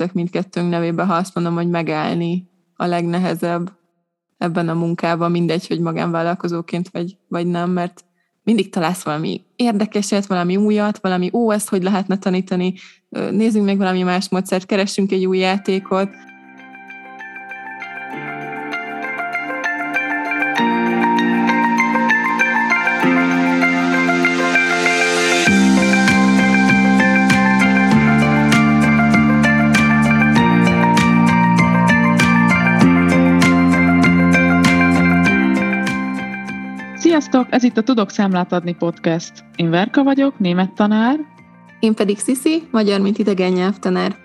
beszélhetek mindkettőnk nevébe, ha azt mondom, hogy megállni a legnehezebb ebben a munkában, mindegy, hogy magánvállalkozóként vagy, vagy nem, mert mindig találsz valami érdekeset, valami újat, valami ó, ezt hogy lehetne tanítani, nézzünk meg valami más módszert, keressünk egy új játékot, Sziasztok! Ez itt a Tudok Számlát adni podcast. Én Verka vagyok, német tanár. Én pedig Sziszi, magyar, mint idegen nyelvtanár.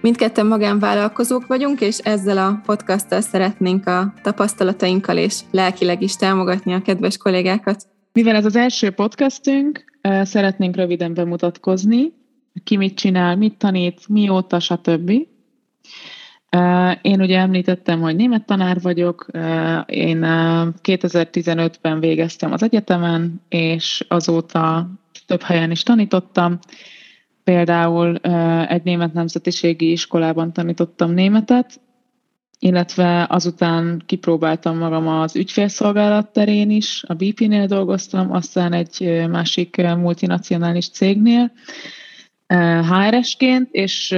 Mindketten magánvállalkozók vagyunk, és ezzel a podcasttal szeretnénk a tapasztalatainkkal és lelkileg is támogatni a kedves kollégákat. Mivel ez az első podcastünk, szeretnénk röviden bemutatkozni, ki mit csinál, mit tanít, mióta, stb. Én ugye említettem, hogy német tanár vagyok, én 2015-ben végeztem az egyetemen, és azóta több helyen is tanítottam. Például egy német nemzetiségi iskolában tanítottam németet, illetve azután kipróbáltam magam az ügyfélszolgálat terén is, a BP-nél dolgoztam, aztán egy másik multinacionális cégnél HR-esként, és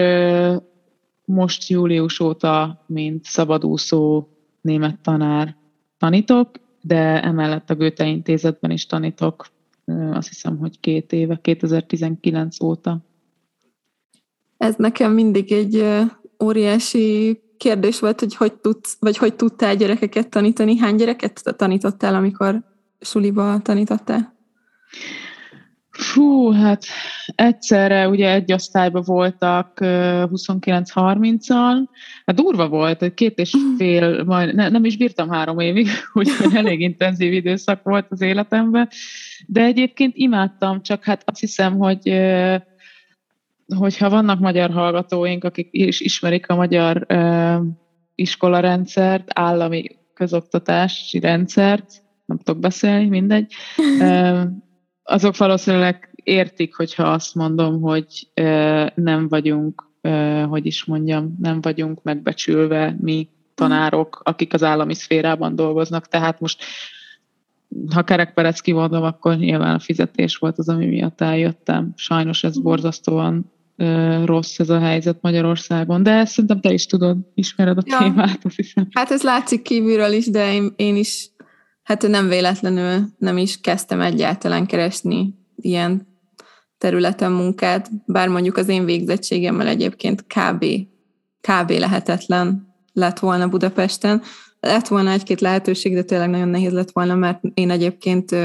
most július óta, mint szabadúszó német tanár tanítok, de emellett a Goethe intézetben is tanítok, azt hiszem, hogy két éve, 2019 óta. Ez nekem mindig egy óriási kérdés volt, hogy hogy tudsz, vagy hogy tudtál gyerekeket tanítani. Hány gyereket tanítottál, amikor suliba tanítottál? Fú, hát egyszerre ugye egy osztályban voltak 29-30-an, hát durva volt, hogy két és fél, majd ne, nem is bírtam három évig, úgyhogy elég intenzív időszak volt az életemben, de egyébként imádtam, csak hát azt hiszem, hogy hogyha vannak magyar hallgatóink, akik is ismerik a magyar iskolarendszert, állami közoktatási rendszert, nem tudok beszélni, mindegy, azok valószínűleg értik, hogyha azt mondom, hogy nem vagyunk, hogy is mondjam, nem vagyunk megbecsülve mi tanárok, akik az állami szférában dolgoznak, tehát most ha kerekperec kivondom, akkor nyilván a fizetés volt az, ami miatt eljöttem. Sajnos ez borzasztóan rossz ez a helyzet Magyarországon, de ezt szerintem te is tudod, ismered a ja. témát, azt hiszem. Hát ez látszik kívülről is, de én, én is Hát nem véletlenül nem is kezdtem egyáltalán keresni ilyen területen munkát, bár mondjuk az én végzettségemmel egyébként kb. kb. lehetetlen lett volna Budapesten. Lett volna egy-két lehetőség, de tényleg nagyon nehéz lett volna, mert én egyébként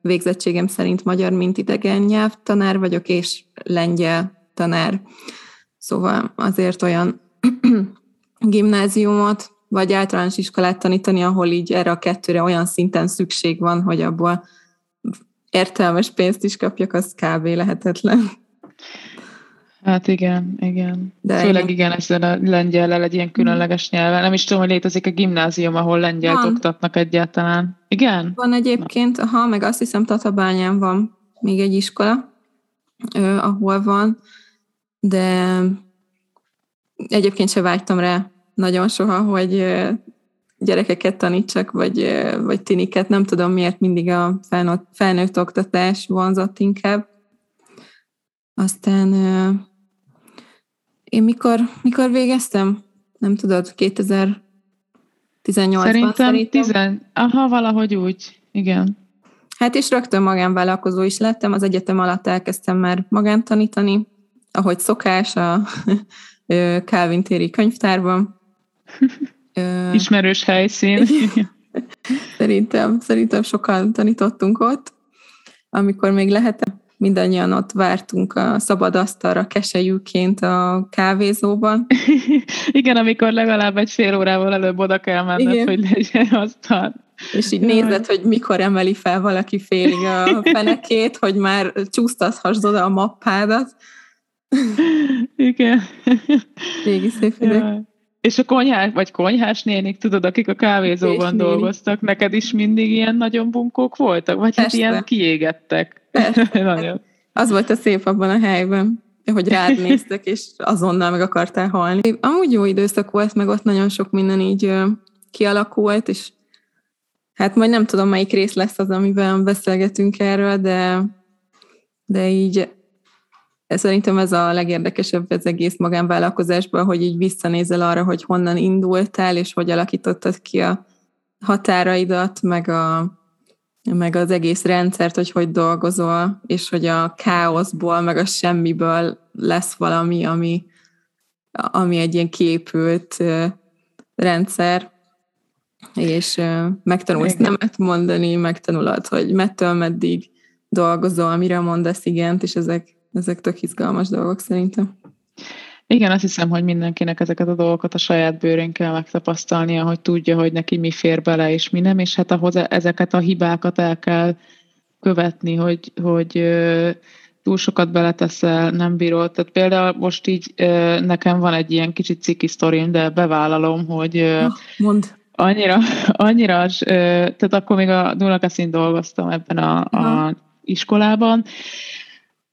végzettségem szerint magyar, mint idegen nyelv tanár vagyok, és lengyel tanár. Szóval azért olyan gimnáziumot vagy általános iskolát tanítani, ahol így erre a kettőre olyan szinten szükség van, hogy abból értelmes pénzt is kapjak, az kb. lehetetlen. Hát igen, igen. De Főleg igen, igen ezzel a lengyellel egy ilyen különleges nyelven. Nem is tudom, hogy létezik a gimnázium, ahol lengyelt van. oktatnak egyáltalán. Igen? Van egyébként, aha, meg azt hiszem Tatabányán van még egy iskola, ahol van, de egyébként se vágytam rá nagyon soha, hogy gyerekeket tanítsak, vagy, vagy tiniket. Nem tudom miért mindig a felnőtt, felnőtt oktatás vonzott inkább. Aztán én mikor, mikor végeztem? Nem tudod, 2018-ban szerintem. Szerintem, tizen, aha, valahogy úgy, igen. Hát és rögtön magánvállalkozó is lettem, az egyetem alatt elkezdtem már magántanítani, ahogy szokás a Calvin téri könyvtárban, Ismerős helyszín. szerintem, szerintem sokan tanítottunk ott, amikor még lehetett. Mindannyian ott vártunk a szabad asztalra keselyűként a kávézóban. Igen, amikor legalább egy fél órával előbb oda kell menned, Igen. hogy legyen asztal. És így nézed, hogy mikor emeli fel valaki félig a fenekét, hogy már csúsztathassd oda a mappádat. Igen. Régi szép idők. És a konyhás, vagy konyhás nénik, tudod, akik a kávézóban dolgoztak, neked is mindig ilyen nagyon bunkók voltak? Vagy hát ilyen kiégettek? nagyon. Az volt a szép abban a helyben. hogy rád néztek, és azonnal meg akartál halni. Amúgy jó időszak volt, meg ott nagyon sok minden így kialakult, és hát majd nem tudom, melyik rész lesz az, amiben beszélgetünk erről, de, de így szerintem ez a legérdekesebb az egész magánvállalkozásban, hogy így visszanézel arra, hogy honnan indultál, és hogy alakítottad ki a határaidat, meg, a, meg az egész rendszert, hogy hogy dolgozol, és hogy a káoszból, meg a semmiből lesz valami, ami, ami egy ilyen kiépült rendszer, és megtanulsz Igen. nemet mondani, megtanulod, hogy mettől meddig dolgozol, mire mondasz igent, és ezek, ezek tök izgalmas dolgok szerintem. Igen, azt hiszem, hogy mindenkinek ezeket a dolgokat a saját bőrén kell megtapasztalnia, hogy tudja, hogy neki mi fér bele, és mi nem, és hát ahhoz ezeket a hibákat el kell követni, hogy, hogy túl sokat beleteszel, nem bírod. Tehát például most így nekem van egy ilyen kicsit ciki sztorim, de bevállalom, hogy Mond. annyira, annyira, tehát akkor még a Dunakaszin dolgoztam ebben a, a iskolában,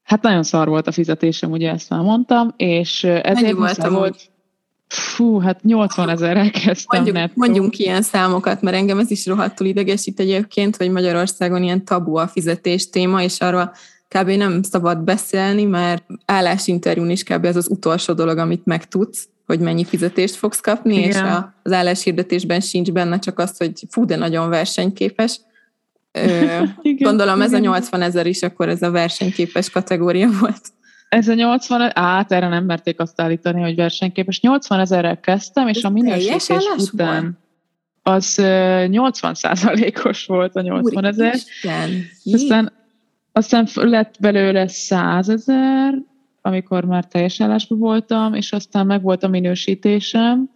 Hát nagyon szar volt a fizetésem, ugye ezt már mondtam, és ezért volt, volt Fú, hát 80 ezerrel kezdtem mondjuk, nettó. Mondjunk ilyen számokat, mert engem ez is rohadtul idegesít egyébként, hogy Magyarországon ilyen tabu a fizetés téma, és arról kb. nem szabad beszélni, mert állásinterjún is kb. az az utolsó dolog, amit megtudsz, hogy mennyi fizetést fogsz kapni, Igen. és a, az álláshirdetésben sincs benne csak az, hogy fú, de nagyon versenyképes. igen, Gondolom ez igen. a 80 ezer is, akkor ez a versenyképes kategória volt. Ez a 80, át erre nem merték azt állítani, hogy versenyképes. 80 ezerrel kezdtem, és ez a minősítés után volt? az 80 százalékos volt a 80 ezer. Aztán, aztán lett belőle 100 ezer, amikor már teljes állásban voltam, és aztán meg volt a minősítésem,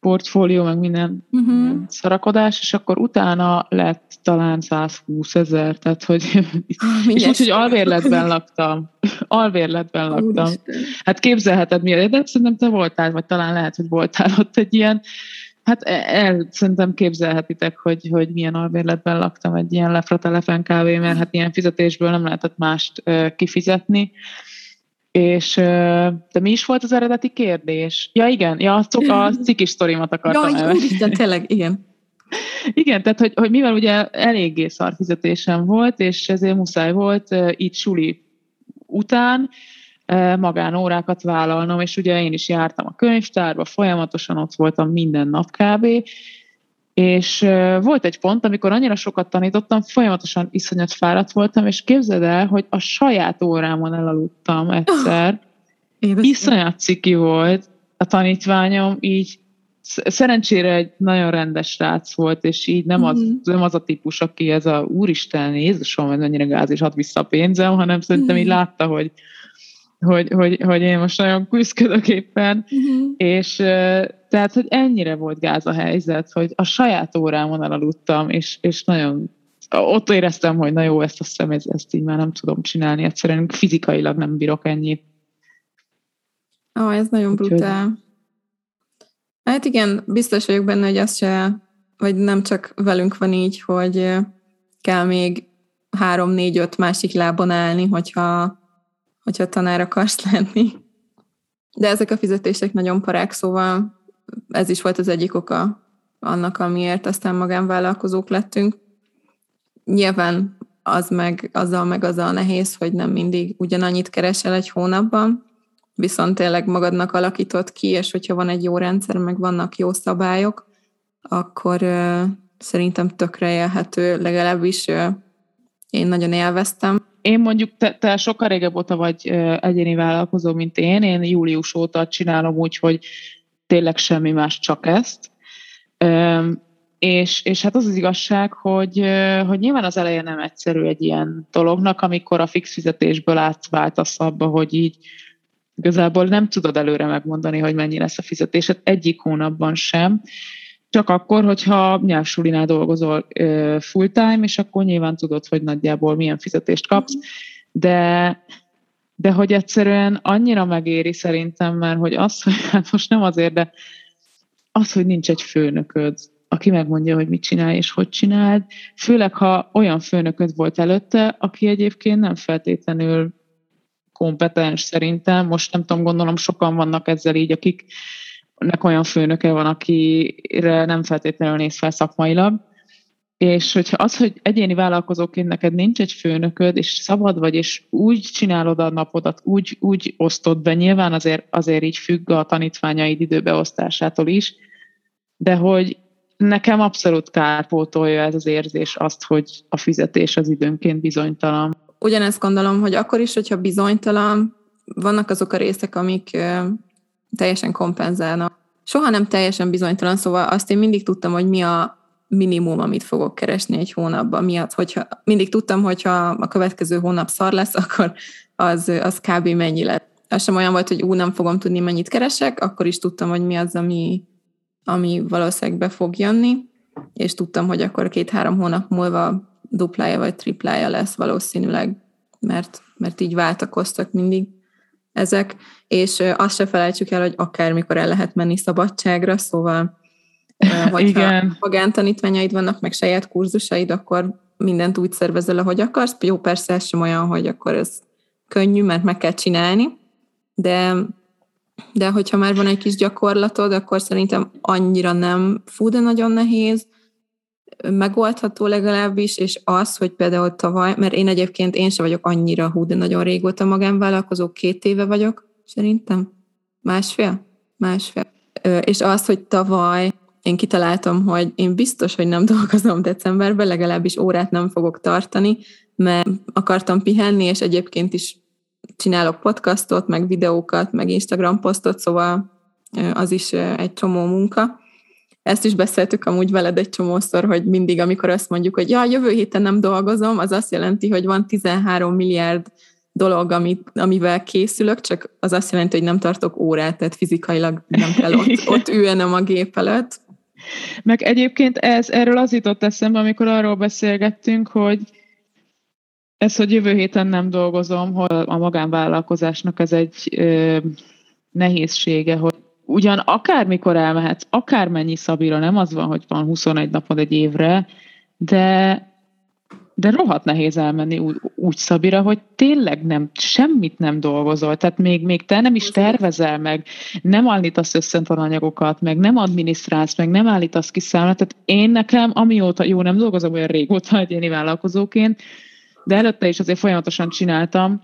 portfólió, meg minden uh-huh. szarakodás, és akkor utána lett talán 120 ezer, tehát hogy ah, és úgy, hogy alvérletben laktam. Alvérletben laktam. Úristen. Hát képzelheted mi, de szerintem te voltál, vagy talán lehet, hogy voltál ott egy ilyen, hát e, el, szerintem képzelhetitek, hogy, hogy milyen alvérletben laktam egy ilyen lefra telefen kávé, mert hát ilyen fizetésből nem lehetett mást kifizetni. És de mi is volt az eredeti kérdés? Ja, igen, ja, a cikis sztorimat akartam ja, úristen, tényleg, igen. Igen, tehát hogy, hogy mivel ugye eléggé szar fizetésem volt, és ezért muszáj volt itt suli után magánórákat vállalnom, és ugye én is jártam a könyvtárba, folyamatosan ott voltam minden nap kb. És volt egy pont, amikor annyira sokat tanítottam, folyamatosan iszonyat fáradt voltam, és képzeld el, hogy a saját órámon elaludtam egyszer. Oh, iszonyat ciki volt a tanítványom, így szerencsére egy nagyon rendes srác volt, és így nem az, mm-hmm. nem az a típus, aki ez a úristen, Jézusom, ez mennyire gáz, és ad vissza a pénzem, hanem szerintem mm-hmm. így látta, hogy, hogy, hogy, hogy én most nagyon küzdök éppen, mm-hmm. és tehát, hogy ennyire volt gáz a helyzet, hogy a saját órámon elaludtam, és, és nagyon ott éreztem, hogy na jó, ezt a hiszem, ezt, ezt így már nem tudom csinálni, egyszerűen fizikailag nem bírok ennyit. Ó, oh, ez nagyon Úgyhogy... brutál. Hát igen, biztos vagyok benne, hogy az se, vagy nem csak velünk van így, hogy kell még három, négy, öt másik lábon állni, hogyha, hogyha tanár akarsz lenni. De ezek a fizetések nagyon parák, szóval ez is volt az egyik oka annak, amiért aztán magánvállalkozók lettünk. Nyilván az meg, azzal meg az a nehéz, hogy nem mindig ugyanannyit keresel egy hónapban, viszont tényleg magadnak alakított ki, és hogyha van egy jó rendszer, meg vannak jó szabályok, akkor uh, szerintem tökre élhető, legalábbis uh, én nagyon élveztem. Én mondjuk, te, te sokkal régebb óta vagy egyéni vállalkozó, mint én, én július óta csinálom úgy, hogy tényleg semmi más, csak ezt. És, és hát az az igazság, hogy, hogy nyilván az elején nem egyszerű egy ilyen dolognak, amikor a fix fizetésből átváltasz abba, hogy így Igazából nem tudod előre megmondani, hogy mennyi lesz a fizetésed egyik hónapban sem, csak akkor, hogyha nyelvsulinál dolgozol full-time, és akkor nyilván tudod, hogy nagyjából milyen fizetést kapsz, de, de hogy egyszerűen annyira megéri szerintem, mert hogy az, hogy hát most nem azért, de az, hogy nincs egy főnököd, aki megmondja, hogy mit csinál és hogy csináld, főleg ha olyan főnököd volt előtte, aki egyébként nem feltétlenül kompetens szerintem. Most nem tudom, gondolom sokan vannak ezzel így, akiknek olyan főnöke van, akire nem feltétlenül néz fel szakmailag. És hogyha az, hogy egyéni vállalkozóként neked nincs egy főnököd, és szabad vagy, és úgy csinálod a napodat, úgy, úgy osztod be, nyilván azért, azért így függ a tanítványaid időbeosztásától is, de hogy nekem abszolút kárpótolja ez az érzés azt, hogy a fizetés az időnként bizonytalan. Ugyanezt gondolom, hogy akkor is, hogyha bizonytalan, vannak azok a részek, amik teljesen kompenzálnak. Soha nem teljesen bizonytalan, szóval azt én mindig tudtam, hogy mi a minimum, amit fogok keresni egy hónapban. Miatt, hogyha mindig tudtam, hogyha a következő hónap szar lesz, akkor az, az kb. mennyi lett. Az sem olyan volt, hogy ú, nem fogom tudni, mennyit keresek, akkor is tudtam, hogy mi az, ami, ami valószínűleg be fog jönni, és tudtam, hogy akkor két-három hónap múlva duplája vagy triplája lesz valószínűleg, mert, mert így váltakoztak mindig ezek, és azt se felejtsük el, hogy akármikor el lehet menni szabadságra, szóval hogyha Igen. magántanítványaid vannak, meg saját kurzusaid, akkor mindent úgy szervezel, ahogy akarsz. Jó, persze ez sem olyan, hogy akkor ez könnyű, mert meg kell csinálni, de de hogyha már van egy kis gyakorlatod, akkor szerintem annyira nem fú, de nagyon nehéz, megoldható legalábbis, és az, hogy például tavaly, mert én egyébként én sem vagyok annyira hú, de nagyon régóta magánvállalkozó, két éve vagyok, szerintem. Másfél? Másfél. És az, hogy tavaly én kitaláltam, hogy én biztos, hogy nem dolgozom decemberben, legalábbis órát nem fogok tartani, mert akartam pihenni, és egyébként is csinálok podcastot, meg videókat, meg Instagram posztot, szóval az is egy csomó munka. Ezt is beszéltük amúgy veled egy csomószor, hogy mindig, amikor azt mondjuk, hogy ja, jövő héten nem dolgozom, az azt jelenti, hogy van 13 milliárd dolog, amit, amivel készülök, csak az azt jelenti, hogy nem tartok órát, tehát fizikailag nem kell ott, ott ülnem a gép előtt. Meg egyébként ez, erről az jutott eszembe, amikor arról beszélgettünk, hogy ez, hogy jövő héten nem dolgozom, hogy a magánvállalkozásnak ez egy ö, nehézsége, hogy ugyan akármikor elmehetsz, akármennyi szabira, nem az van, hogy van 21 napod egy évre, de de rohadt nehéz elmenni úgy, úgy szabira, hogy tényleg nem, semmit nem dolgozol, tehát még, még te nem is tervezel meg, nem állítasz összentananyagokat, meg nem adminisztrálsz, meg nem állítasz ki számlát, tehát én nekem, amióta, jó, nem dolgozom olyan régóta egyéni vállalkozóként, de előtte is azért folyamatosan csináltam,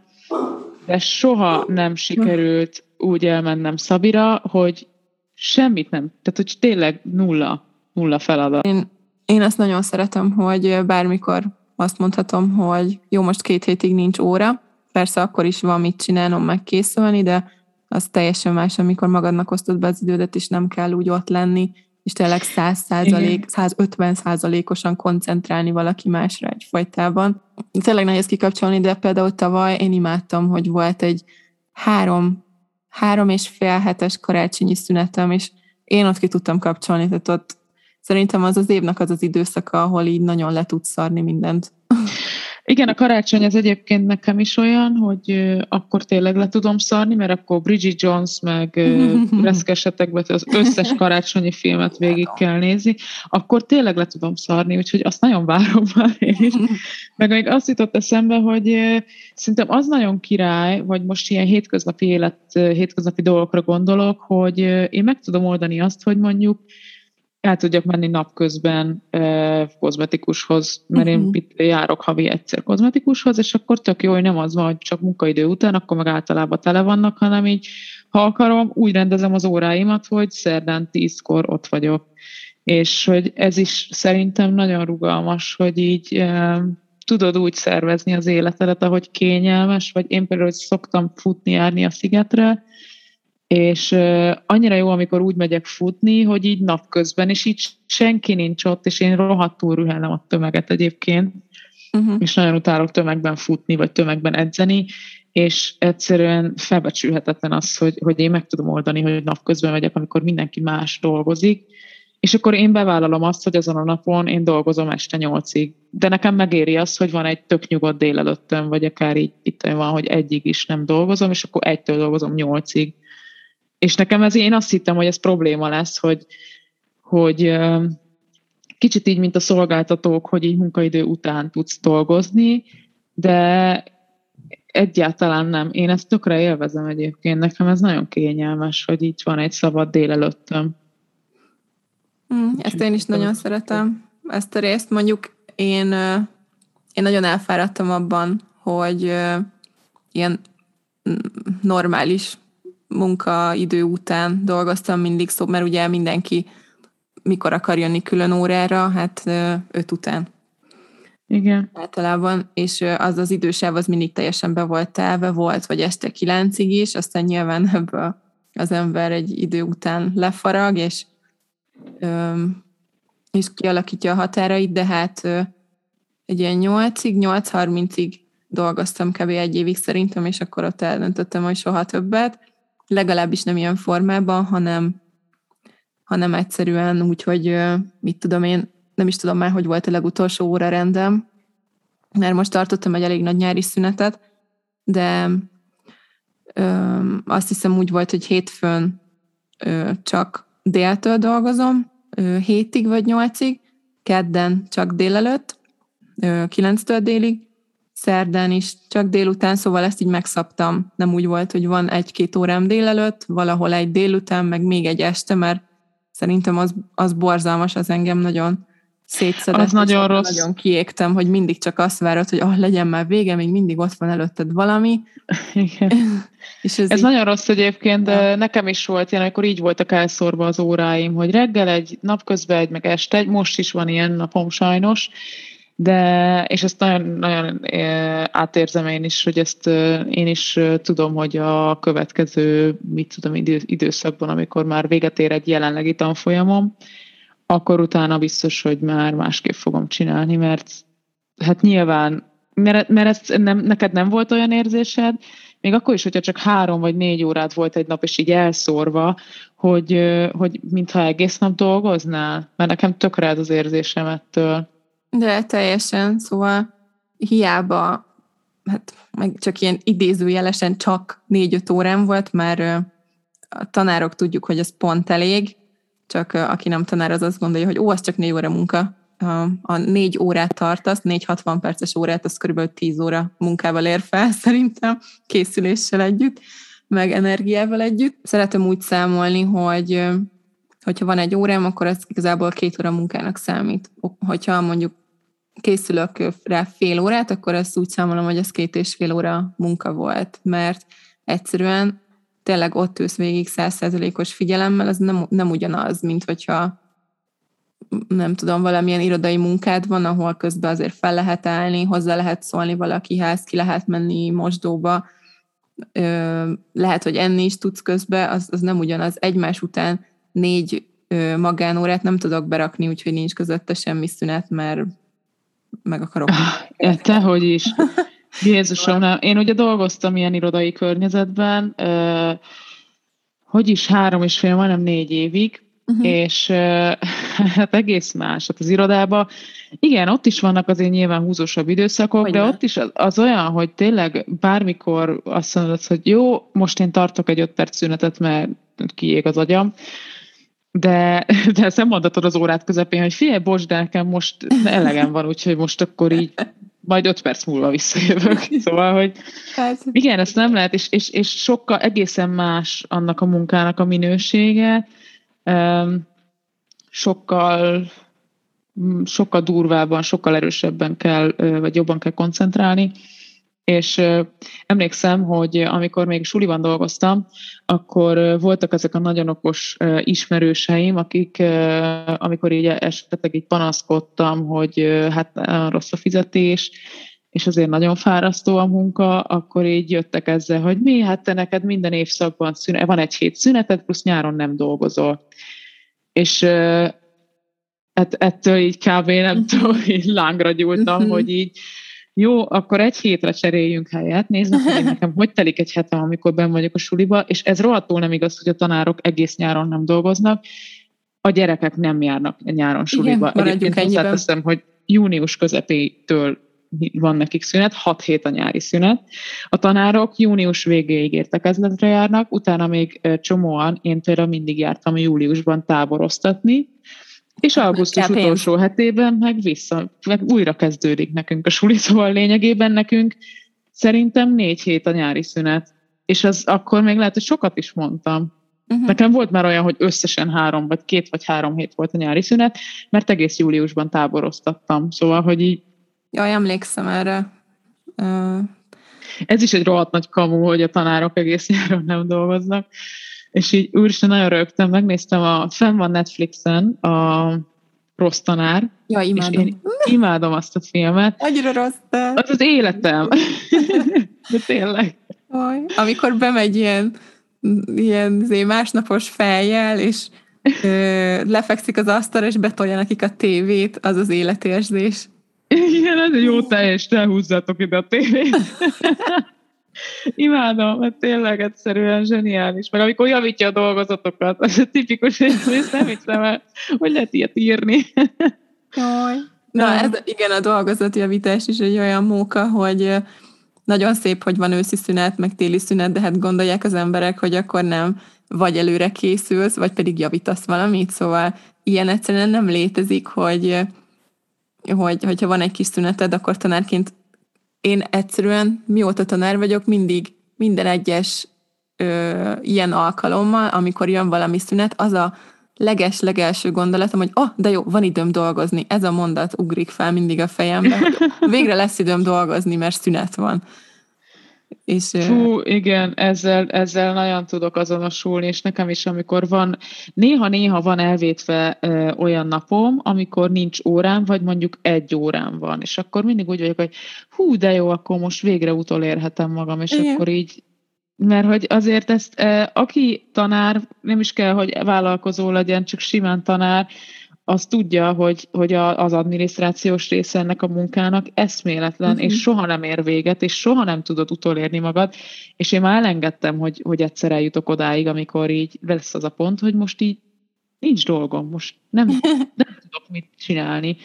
de soha nem sikerült úgy elmennem Szabira, hogy semmit nem, tehát hogy tényleg nulla, nulla feladat. Én, én azt nagyon szeretem, hogy bármikor azt mondhatom, hogy jó, most két hétig nincs óra, persze akkor is van mit csinálnom, meg készülni, de az teljesen más, amikor magadnak osztod be az idődet, és nem kell úgy ott lenni, és tényleg 100 százalék, 150 százalékosan koncentrálni valaki másra egyfajtában. Tényleg nehéz kikapcsolni, de például tavaly én imádtam, hogy volt egy három, három és fél hetes karácsonyi szünetem, és én ott ki tudtam kapcsolni, tehát ott szerintem az az évnek az az időszaka, ahol így nagyon le tudsz szarni mindent. Igen, a karácsony az egyébként nekem is olyan, hogy akkor tényleg le tudom szarni, mert akkor Bridget Jones meg reszkesetekbe az összes karácsonyi filmet végig kell nézni, akkor tényleg le tudom szarni, úgyhogy azt nagyon várom már én is. Meg még azt jutott eszembe, hogy szerintem az nagyon király, vagy most ilyen hétköznapi élet, hétköznapi dolgokra gondolok, hogy én meg tudom oldani azt, hogy mondjuk el tudjak menni napközben eh, kozmetikushoz, mert uh-huh. én mhm. itt járok havi egyszer kozmetikushoz, és akkor tök jó, hogy nem az van, hogy csak munkaidő után, akkor meg általában tele vannak, hanem így, ha akarom, úgy rendezem az óráimat, hogy szerdán tízkor ott vagyok. És hogy ez is szerintem nagyon rugalmas, hogy így eh, tudod úgy szervezni az életedet, ahogy kényelmes, vagy én például hogy szoktam futni, járni a szigetre, és annyira jó, amikor úgy megyek futni, hogy így napközben, és így senki nincs ott, és én rohadtul rühelem a tömeget egyébként, uh-huh. és nagyon utálok tömegben futni, vagy tömegben edzeni, és egyszerűen felbecsülhetetlen az, hogy, hogy én meg tudom oldani, hogy napközben megyek, amikor mindenki más dolgozik, és akkor én bevállalom azt, hogy azon a napon én dolgozom este nyolcig. De nekem megéri az, hogy van egy tök nyugodt délelőttöm, vagy akár így itt van, hogy egyig is nem dolgozom, és akkor egytől dolgozom nyolcig. És nekem ez, én azt hittem, hogy ez probléma lesz, hogy, hogy kicsit így, mint a szolgáltatók, hogy így munkaidő után tudsz dolgozni, de Egyáltalán nem. Én ezt tökre élvezem egyébként. Nekem ez nagyon kényelmes, hogy így van egy szabad délelőttöm. Mm, ezt én is nagyon szeretem. Ezt a részt mondjuk én, én nagyon elfáradtam abban, hogy ilyen normális munkaidő után dolgoztam mindig, szó, mert ugye mindenki mikor akar jönni külön órára, hát öt után. Igen. Általában, és az az idősáv az mindig teljesen be volt telve, volt, vagy este kilencig is, aztán nyilván ebből az ember egy idő után lefarag, és, és kialakítja a határait, de hát egy ilyen nyolcig, nyolc harmincig dolgoztam kb. egy évig szerintem, és akkor ott eldöntöttem, hogy soha többet, legalábbis nem ilyen formában, hanem, hanem egyszerűen úgy, hogy mit tudom én, nem is tudom már, hogy volt a legutolsó óra rendem, mert most tartottam egy elég nagy nyári szünetet, de ö, azt hiszem úgy volt, hogy hétfőn ö, csak déltől dolgozom, ö, hétig vagy nyolcig, kedden csak délelőtt, ö, kilenctől délig, szerdán is csak délután, szóval ezt így megszaptam. Nem úgy volt, hogy van egy-két órám délelőtt, valahol egy délután, meg még egy este, mert szerintem az, az borzalmas, az engem nagyon szétszedett. Az nagyon rossz. Nagyon kiégtem, hogy mindig csak azt várod, hogy ah, legyen már vége, még mindig ott van előtted valami. Igen. És ez ez így... nagyon rossz egyébként, de nekem is volt ilyen, amikor így voltak elszórva az óráim, hogy reggel egy, napközben egy, meg este egy, most is van ilyen napom sajnos, de, és ezt nagyon, nagyon átérzem én is, hogy ezt én is tudom, hogy a következő, mit tudom, idő, időszakban, amikor már véget ér egy jelenlegi tanfolyamom, akkor utána biztos, hogy már másképp fogom csinálni, mert hát nyilván, mert, mert ezt nem, neked nem volt olyan érzésed, még akkor is, hogyha csak három vagy négy órát volt egy nap, és így elszórva, hogy, hogy mintha egész nap dolgoznál, mert nekem tökre az érzésem ettől. De teljesen, szóval hiába, hát meg csak ilyen idézőjelesen csak négy-öt órám volt, mert a tanárok tudjuk, hogy ez pont elég, csak aki nem tanár, az azt gondolja, hogy ó, az csak négy óra munka. A négy órát tartasz, négy 60 perces órát, az körülbelül tíz óra munkával ér fel szerintem, készüléssel együtt, meg energiával együtt. Szeretem úgy számolni, hogy hogyha van egy órám, akkor ez igazából két óra munkának számít. Hogyha mondjuk készülök rá fél órát, akkor ezt úgy számolom, hogy ez két és fél óra munka volt, mert egyszerűen tényleg ott ülsz végig százszerzelékos figyelemmel, az nem, nem ugyanaz, mint hogyha nem tudom, valamilyen irodai munkád van, ahol közben azért fel lehet állni, hozzá lehet szólni valakihez, ki lehet menni mosdóba, lehet, hogy enni is tudsz közben, az, az nem ugyanaz. Egymás után négy magánórát nem tudok berakni, úgyhogy nincs közötte semmi szünet, mert meg akarok. Ah, tehogy is. Jézusom, nem. Én ugye dolgoztam ilyen irodai környezetben, hogy is három és fél, majdnem négy évig, uh-huh. és hát egész más. Hát az irodában, igen, ott is vannak azért nyilván húzósabb időszakok, hogy de ne? ott is az, az olyan, hogy tényleg bármikor azt mondod, hogy jó, most én tartok egy öt perc szünetet, mert kiég az agyam, de, de ezt nem mondatod az órát közepén, hogy figyelj, bocs, de nekem most elegem van, úgyhogy most akkor így majd öt perc múlva visszajövök. Szóval, hogy igen, ezt nem lehet, és, és, és sokkal egészen más annak a munkának a minősége, sokkal sokkal durvábban, sokkal erősebben kell, vagy jobban kell koncentrálni, és emlékszem, hogy amikor még suliban dolgoztam, akkor voltak ezek a nagyon okos ismerőseim, akik, amikor így esetleg így panaszkodtam, hogy hát rossz a fizetés, és azért nagyon fárasztó a munka, akkor így jöttek ezzel, hogy mi, hát te neked minden évszakban szünet, van egy hét szüneted, plusz nyáron nem dolgozol. És hát ettől így kb. nem uh-huh. tudom, így lángra gyúltam, uh-huh. hogy így jó, akkor egy hétre cseréljünk helyet, meg, hogy nekem hogy telik egy hetem, amikor ben vagyok a suliba, és ez rohadtul nem igaz, hogy a tanárok egész nyáron nem dolgoznak, a gyerekek nem járnak nyáron suliba. Igen, Egyébként hozzáteszem, hogy június közepétől van nekik szünet, 6 hét a nyári szünet. A tanárok június végéig értekezletre járnak, utána még csomóan, én például mindig jártam júliusban táboroztatni, és augusztus utolsó hetében meg vissza, meg újra kezdődik nekünk a suli, szóval lényegében nekünk Szerintem négy hét a nyári szünet. És az akkor még lehet, hogy sokat is mondtam. Uh-huh. Nekem volt már olyan, hogy összesen három, vagy két vagy három hét volt a nyári szünet, mert egész júliusban táboroztattam. Szóval, hogy így... Jaj, emlékszem erre. Uh... Ez is egy rohadt nagy kamu, hogy a tanárok egész nyáron nem dolgoznak. És így úristen, nagyon rögtem, megnéztem, a, fenn van Netflixen a rossz tanár. Ja, imádom. És én imádom azt a filmet. Annyira rossz. De... Az az életem. De tényleg. Oj, amikor bemegy ilyen, ilyen izé, másnapos fejjel, és ö, lefekszik az asztalra, és betolja nekik a tévét, az az életérzés. Igen, ez egy jó teljes, húzzátok ide a tévét. Imádom, mert tényleg egyszerűen zseniális. Meg amikor javítja a dolgozatokat, az a tipikus, hogy nem hiszem el, hogy lehet ilyet írni. Jaj. Na, ez, igen, a dolgozatjavítás is egy olyan móka, hogy nagyon szép, hogy van őszi szünet, meg téli szünet, de hát gondolják az emberek, hogy akkor nem vagy előre készülsz, vagy pedig javítasz valamit, szóval ilyen egyszerűen nem létezik, hogy, hogy hogyha van egy kis szüneted, akkor tanárként én egyszerűen, mióta tanár vagyok, mindig minden egyes ö, ilyen alkalommal, amikor jön valami szünet, az a leges-legelső gondolatom, hogy oh, de jó, van időm dolgozni. Ez a mondat ugrik fel mindig a fejembe, hogy végre lesz időm dolgozni, mert szünet van. És, Fú, igen, ezzel, ezzel nagyon tudok azonosulni, és nekem is, amikor van, néha-néha van elvétve ö, olyan napom, amikor nincs órám, vagy mondjuk egy órám van, és akkor mindig úgy vagyok, hogy hú, de jó, akkor most végre utolérhetem magam, és igen. akkor így mert hogy azért ezt, aki tanár, nem is kell, hogy vállalkozó legyen, csak simán tanár, az tudja, hogy, hogy a, az adminisztrációs része ennek a munkának eszméletlen, uh-huh. és soha nem ér véget, és soha nem tudod utolérni magad, és én már elengedtem, hogy, hogy egyszer eljutok odáig, amikor így lesz az a pont, hogy most így nincs dolgom, most nem, nem tudok mit csinálni.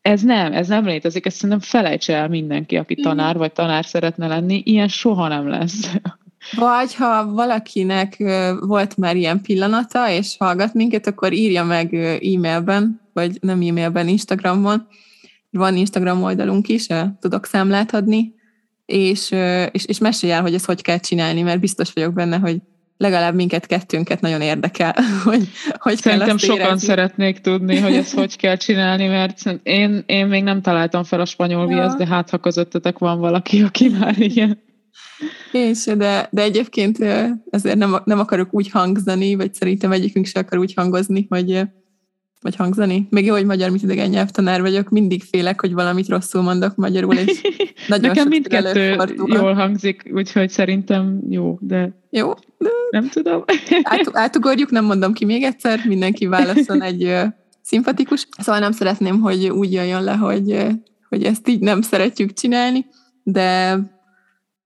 Ez nem, ez nem létezik, ezt szerintem felejts el mindenki, aki tanár vagy tanár szeretne lenni, ilyen soha nem lesz. Vagy ha valakinek volt már ilyen pillanata, és hallgat minket, akkor írja meg e-mailben, vagy nem e-mailben, Instagramon. Van Instagram oldalunk is, tudok számlát adni, és, és, és mesélj el, hogy ezt hogy kell csinálni, mert biztos vagyok benne, hogy legalább minket kettőnket nagyon érdekel, hogy hogy Szerintem kell sokan érezni. szeretnék tudni, hogy ezt hogy kell csinálni, mert én, én még nem találtam fel a spanyol ja. viasz, de hát ha közöttetek van valaki, aki már ilyen én se, de, de egyébként ezért nem, nem akarok úgy hangzani, vagy szerintem egyikünk se akar úgy hangozni, hogy vagy hangzani. Még jó, hogy magyar, mint idegen nyelvtanár vagyok, mindig félek, hogy valamit rosszul mondok magyarul, és nagyon Nekem mindkettő jól hangzik, úgyhogy szerintem jó, de, jó, de... nem tudom. Át, átugorjuk, nem mondom ki még egyszer, mindenki válaszol egy uh, szimpatikus. Szóval nem szeretném, hogy úgy jöjjön le, hogy, hogy ezt így nem szeretjük csinálni, de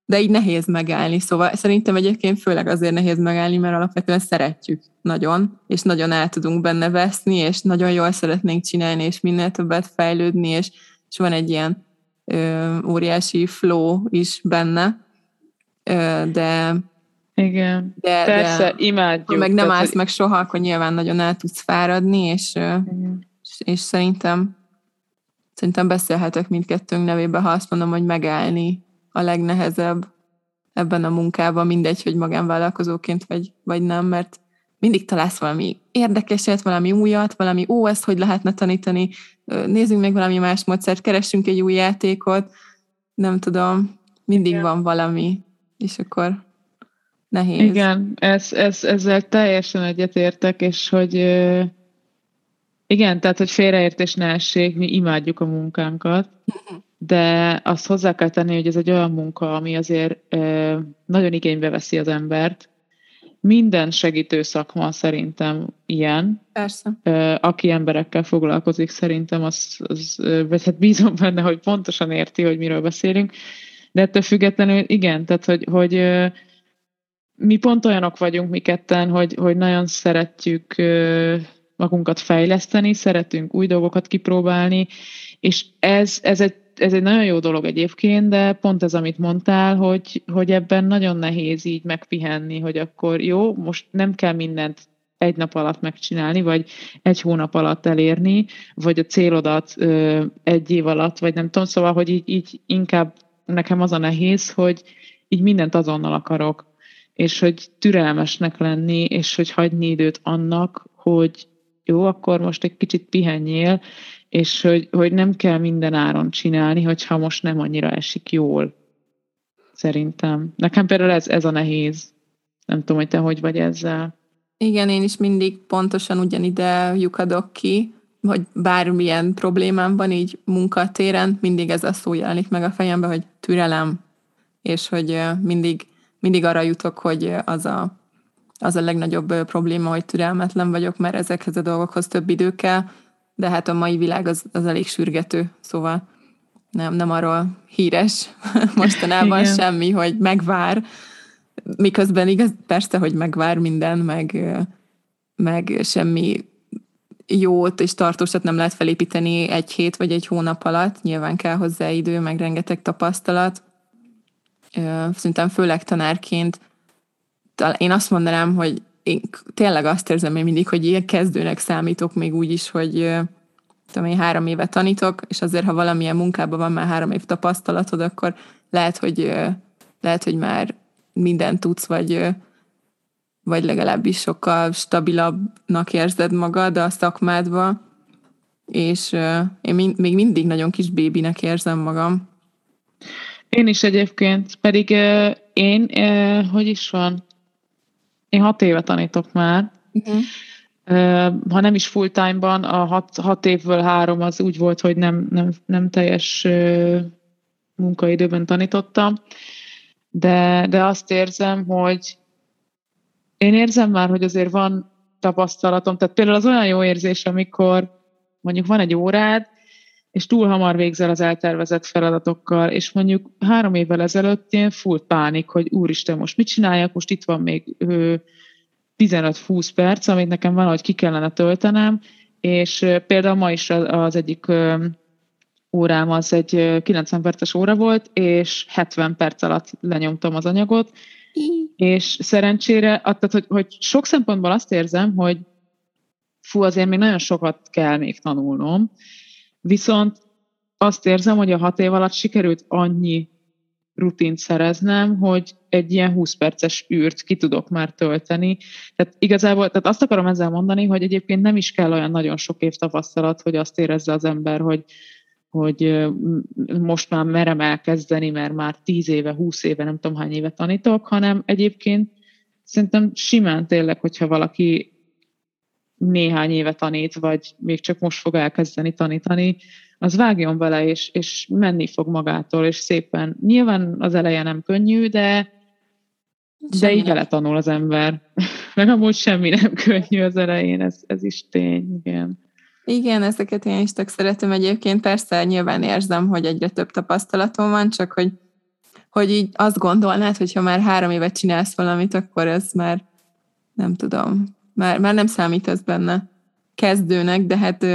de így nehéz megállni. Szóval szerintem egyébként főleg azért nehéz megállni, mert alapvetően szeretjük nagyon, és nagyon el tudunk benne veszni, és nagyon jól szeretnénk csinálni, és minél többet fejlődni, és, és van egy ilyen ö, óriási flow is benne, ö, de igen, de, persze, de, imádjuk. Ha meg nem állsz meg soha, akkor nyilván nagyon el tudsz fáradni, és, és, és szerintem szerintem beszélhetek mindkettőnk nevébe, ha azt mondom, hogy megállni a legnehezebb ebben a munkában, mindegy, hogy magánvállalkozóként vagy, vagy nem, mert mindig találsz valami érdekeset, valami újat, valami ó, ezt hogy lehetne tanítani, nézzünk meg valami más módszert, keressünk egy új játékot, nem tudom, mindig Igen. van valami, és akkor nehéz. Igen, ez, ez, ezzel teljesen egyetértek, és hogy igen, tehát, hogy félreértés ne essék, mi imádjuk a munkánkat, de azt hozzá kell tenni, hogy ez egy olyan munka, ami azért nagyon igénybe veszi az embert. Minden segítő szakma szerintem ilyen. Persze. Aki emberekkel foglalkozik, szerintem az, az vagy hát bízom benne, hogy pontosan érti, hogy miről beszélünk. De ettől függetlenül igen, tehát hogy, hogy mi pont olyanok vagyunk mi ketten, hogy, hogy nagyon szeretjük magunkat fejleszteni, szeretünk új dolgokat kipróbálni, és ez, ez egy ez egy nagyon jó dolog egyébként, de pont ez, amit mondtál, hogy, hogy ebben nagyon nehéz így megpihenni, hogy akkor jó, most nem kell mindent egy nap alatt megcsinálni, vagy egy hónap alatt elérni, vagy a célodat ö, egy év alatt, vagy nem tudom, szóval, hogy így, így inkább nekem az a nehéz, hogy így mindent azonnal akarok, és hogy türelmesnek lenni, és hogy hagyni időt annak, hogy jó, akkor most egy kicsit pihenjél, és hogy, hogy nem kell minden áron csinálni, hogyha most nem annyira esik jól. Szerintem. Nekem például ez, ez a nehéz. Nem tudom, hogy te hogy vagy ezzel. Igen, én is mindig pontosan ugyanide lyukadok ki, hogy bármilyen problémám van így munkatéren, mindig ez a szó jelenik meg a fejembe, hogy türelem, és hogy mindig, mindig arra jutok, hogy az a, az a legnagyobb probléma, hogy türelmetlen vagyok, mert ezekhez a dolgokhoz több idő kell, de hát a mai világ az, az elég sürgető, szóval nem, nem arról híres mostanában Igen. semmi, hogy megvár, miközben igaz, persze, hogy megvár minden, meg, meg semmi jót és tartósat nem lehet felépíteni egy hét vagy egy hónap alatt, nyilván kell hozzá idő, meg rengeteg tapasztalat. Szerintem főleg tanárként én azt mondanám, hogy én tényleg azt érzem én mindig, hogy ilyen kezdőnek számítok még úgy is, hogy tudom én három éve tanítok, és azért, ha valamilyen munkában van már három év tapasztalatod, akkor lehet, hogy, lehet, hogy már mindent tudsz, vagy, vagy legalábbis sokkal stabilabbnak érzed magad a szakmádba, és én még mindig nagyon kis bébinek érzem magam. Én is egyébként, pedig én, hogy is van, én hat éve tanítok már, uh-huh ha nem is full time-ban, a hat, hat évből három az úgy volt, hogy nem, nem, nem teljes munkaidőben tanítottam, de, de azt érzem, hogy én érzem már, hogy azért van tapasztalatom, tehát például az olyan jó érzés, amikor mondjuk van egy órád, és túl hamar végzel az eltervezett feladatokkal, és mondjuk három évvel ezelőtt ilyen full pánik, hogy úristen, most mit csináljak, most itt van még 15-20 perc, amit nekem van, hogy ki kellene töltenem, és például ma is az egyik órám az egy 90 perces óra volt, és 70 perc alatt lenyomtam az anyagot, és szerencsére, tehát, hogy, hogy sok szempontból azt érzem, hogy fú, azért még nagyon sokat kell még tanulnom, viszont azt érzem, hogy a hat év alatt sikerült annyi rutint szereznem, hogy egy ilyen 20 perces űrt ki tudok már tölteni. Tehát igazából, tehát azt akarom ezzel mondani, hogy egyébként nem is kell olyan nagyon sok év tapasztalat, hogy azt érezze az ember, hogy, hogy most már merem elkezdeni, mert már 10 éve, 20 éve, nem tudom hány éve tanítok, hanem egyébként szerintem simán tényleg, hogyha valaki néhány éve tanít, vagy még csak most fog elkezdeni tanítani, az vágjon bele, és, és menni fog magától, és szépen. Nyilván az eleje nem könnyű, de, de így vele tanul az ember. Meg amúgy semmi nem könnyű az elején, ez, ez is tény, igen. Igen, ezeket én is tök szeretem egyébként. Persze nyilván érzem, hogy egyre több tapasztalatom van, csak hogy, hogy így azt gondolnád, hogy ha már három évet csinálsz valamit, akkor ez már nem tudom, már, már nem számít ez benne kezdőnek, de hát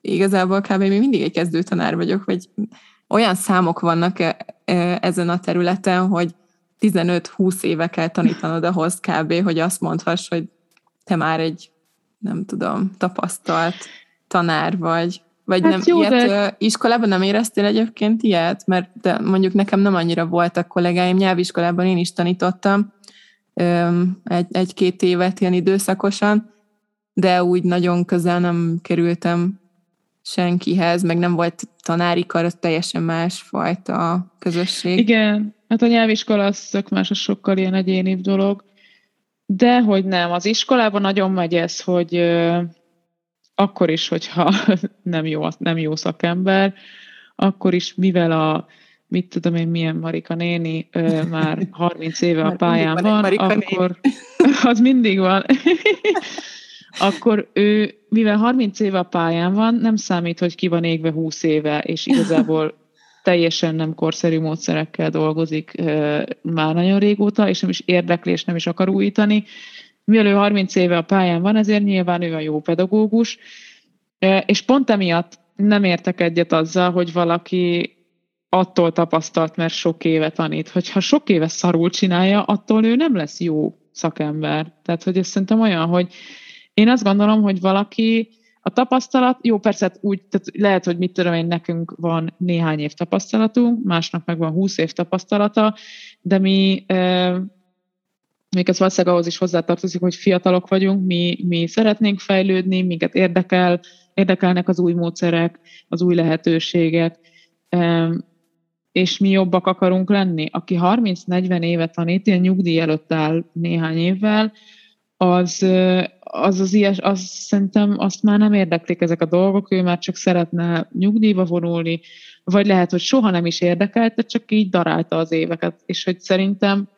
igazából kb. még mindig egy kezdő tanár vagyok, vagy olyan számok vannak e, e, ezen a területen, hogy 15-20 éve kell tanítanod ahhoz kb., hogy azt mondhass, hogy te már egy, nem tudom, tapasztalt tanár vagy. Vagy hát nem jó, ilyet, de... iskolában nem éreztél egyébként ilyet? Mert de mondjuk nekem nem annyira voltak kollégáim, nyelviskolában én is tanítottam egy-két évet ilyen időszakosan, de úgy nagyon közel nem kerültem senkihez, meg nem volt tanári kar, az teljesen másfajta közösség. Igen, hát a nyelviskola az tök más, az sokkal ilyen egyénibb dolog. De hogy nem, az iskolában nagyon megy ez, hogy euh, akkor is, hogyha nem jó, nem jó szakember, akkor is, mivel a mit tudom én, milyen Marika néni ö, már 30 éve a pályán van, akkor az mindig van. Akkor ő, mivel 30 éve a pályán van, nem számít, hogy ki van égve 20 éve, és igazából teljesen nem korszerű módszerekkel dolgozik már nagyon régóta, és nem is érdekli, és nem is akar újítani. Mivel ő 30 éve a pályán van, ezért nyilván ő a jó pedagógus, és pont emiatt nem értek egyet azzal, hogy valaki attól tapasztalt, mert sok éve tanít. Hogyha sok éve szarul csinálja, attól ő nem lesz jó szakember. Tehát, hogy ez szerintem olyan, hogy én azt gondolom, hogy valaki a tapasztalat, jó, persze hát úgy, tehát lehet, hogy mit tudom én, nekünk van néhány év tapasztalatunk, másnak meg van húsz év tapasztalata, de mi még ez valószínűleg ahhoz is hozzátartozik, hogy fiatalok vagyunk, mi, mi szeretnénk fejlődni, minket érdekel, érdekelnek az új módszerek, az új lehetőségek, és mi jobbak akarunk lenni. Aki 30-40 évet tanít, ilyen nyugdíj előtt áll néhány évvel, az, az, az ilyes, az szerintem azt már nem érdeklik ezek a dolgok, ő már csak szeretne nyugdíjba vonulni, vagy lehet, hogy soha nem is érdekelte, csak így darálta az éveket. És hogy szerintem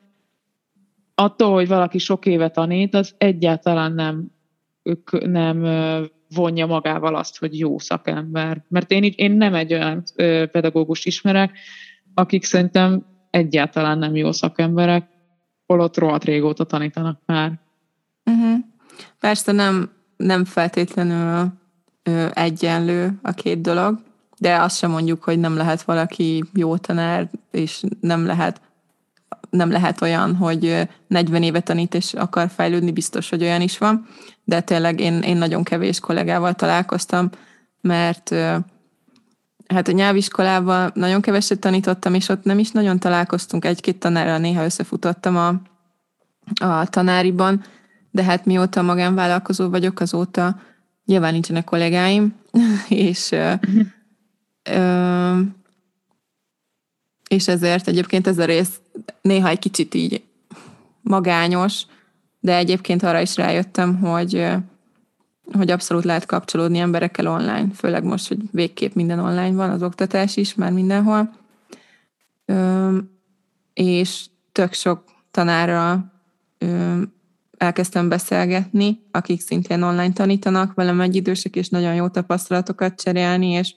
attól, hogy valaki sok éve tanít, az egyáltalán nem, ők nem vonja magával azt, hogy jó szakember. Mert én, így, én nem egy olyan pedagógus ismerek, akik szerintem egyáltalán nem jó szakemberek, holott rohadt régóta tanítanak már. Uh-huh. Persze nem, nem feltétlenül ö, egyenlő a két dolog, de azt sem mondjuk, hogy nem lehet valaki jó tanár, és nem lehet nem lehet olyan, hogy 40 éve tanít és akar fejlődni, biztos, hogy olyan is van, de tényleg én, én nagyon kevés kollégával találkoztam, mert hát a nyelviskolában nagyon keveset tanítottam, és ott nem is nagyon találkoztunk, egy-két tanárral néha összefutottam a, a tanáriban, de hát mióta magánvállalkozó vagyok, azóta nyilván nincsenek kollégáim, és uh-huh. ö, és ezért egyébként ez a rész néha egy kicsit így magányos, de egyébként arra is rájöttem, hogy, hogy abszolút lehet kapcsolódni emberekkel online, főleg most, hogy végképp minden online van, az oktatás is már mindenhol. És tök sok tanára elkezdtem beszélgetni, akik szintén online tanítanak, velem egy idősek, és nagyon jó tapasztalatokat cserélni, és,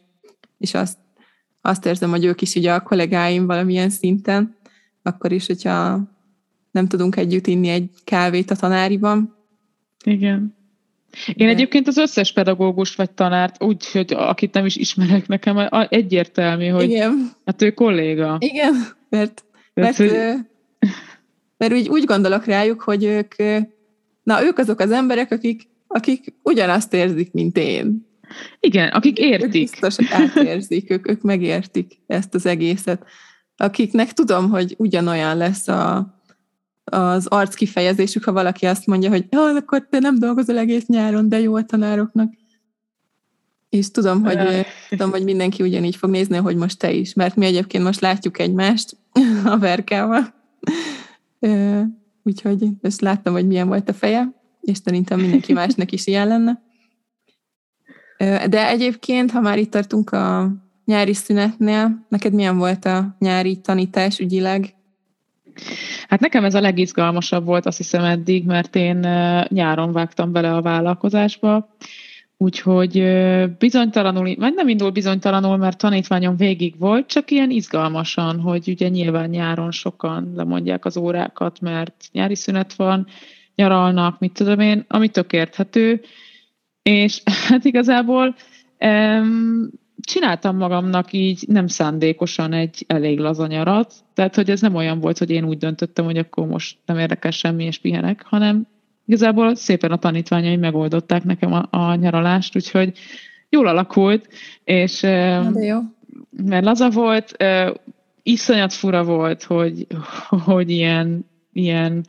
és azt azt érzem, hogy ők is ugye a kollégáim valamilyen szinten, akkor is, hogyha nem tudunk együtt inni egy kávét a tanáriban. Igen. Én De... egyébként az összes pedagógus vagy tanárt, úgy, hogy akit nem is ismerek nekem, egyértelmű, hogy Igen. hát ő kolléga. Igen, mert, mert, mert, hogy... mert úgy, úgy gondolok rájuk, hogy ők, na ők azok az emberek, akik, akik ugyanazt érzik, mint én. Igen, akik értik. Ők biztos átérzik, ők, ők megértik ezt az egészet. Akiknek tudom, hogy ugyanolyan lesz a, az arc kifejezésük, ha valaki azt mondja, hogy ja, akkor te nem dolgozol egész nyáron, de jó a tanároknak. És tudom, hogy, tudom, hogy mindenki ugyanígy fog nézni, hogy most te is, mert mi egyébként most látjuk egymást a verkával. Úgyhogy ezt láttam, hogy milyen volt a feje, és szerintem mindenki másnak is ilyen lenne. De egyébként, ha már itt tartunk a nyári szünetnél, neked milyen volt a nyári tanítás ügyileg? Hát nekem ez a legizgalmasabb volt, azt hiszem eddig, mert én nyáron vágtam bele a vállalkozásba, úgyhogy bizonytalanul, vagy nem indul bizonytalanul, mert tanítványom végig volt, csak ilyen izgalmasan, hogy ugye nyilván nyáron sokan lemondják az órákat, mert nyári szünet van, nyaralnak, mit tudom én, ami tök érthető, és hát igazából csináltam magamnak így nem szándékosan egy elég lazanyarat, tehát hogy ez nem olyan volt, hogy én úgy döntöttem, hogy akkor most nem érdekel semmi, és pihenek, hanem igazából szépen a tanítványai megoldották nekem a, a nyaralást, úgyhogy jól alakult, és de jó. mert laza volt, iszonyat fura volt, hogy, hogy ilyen, ilyen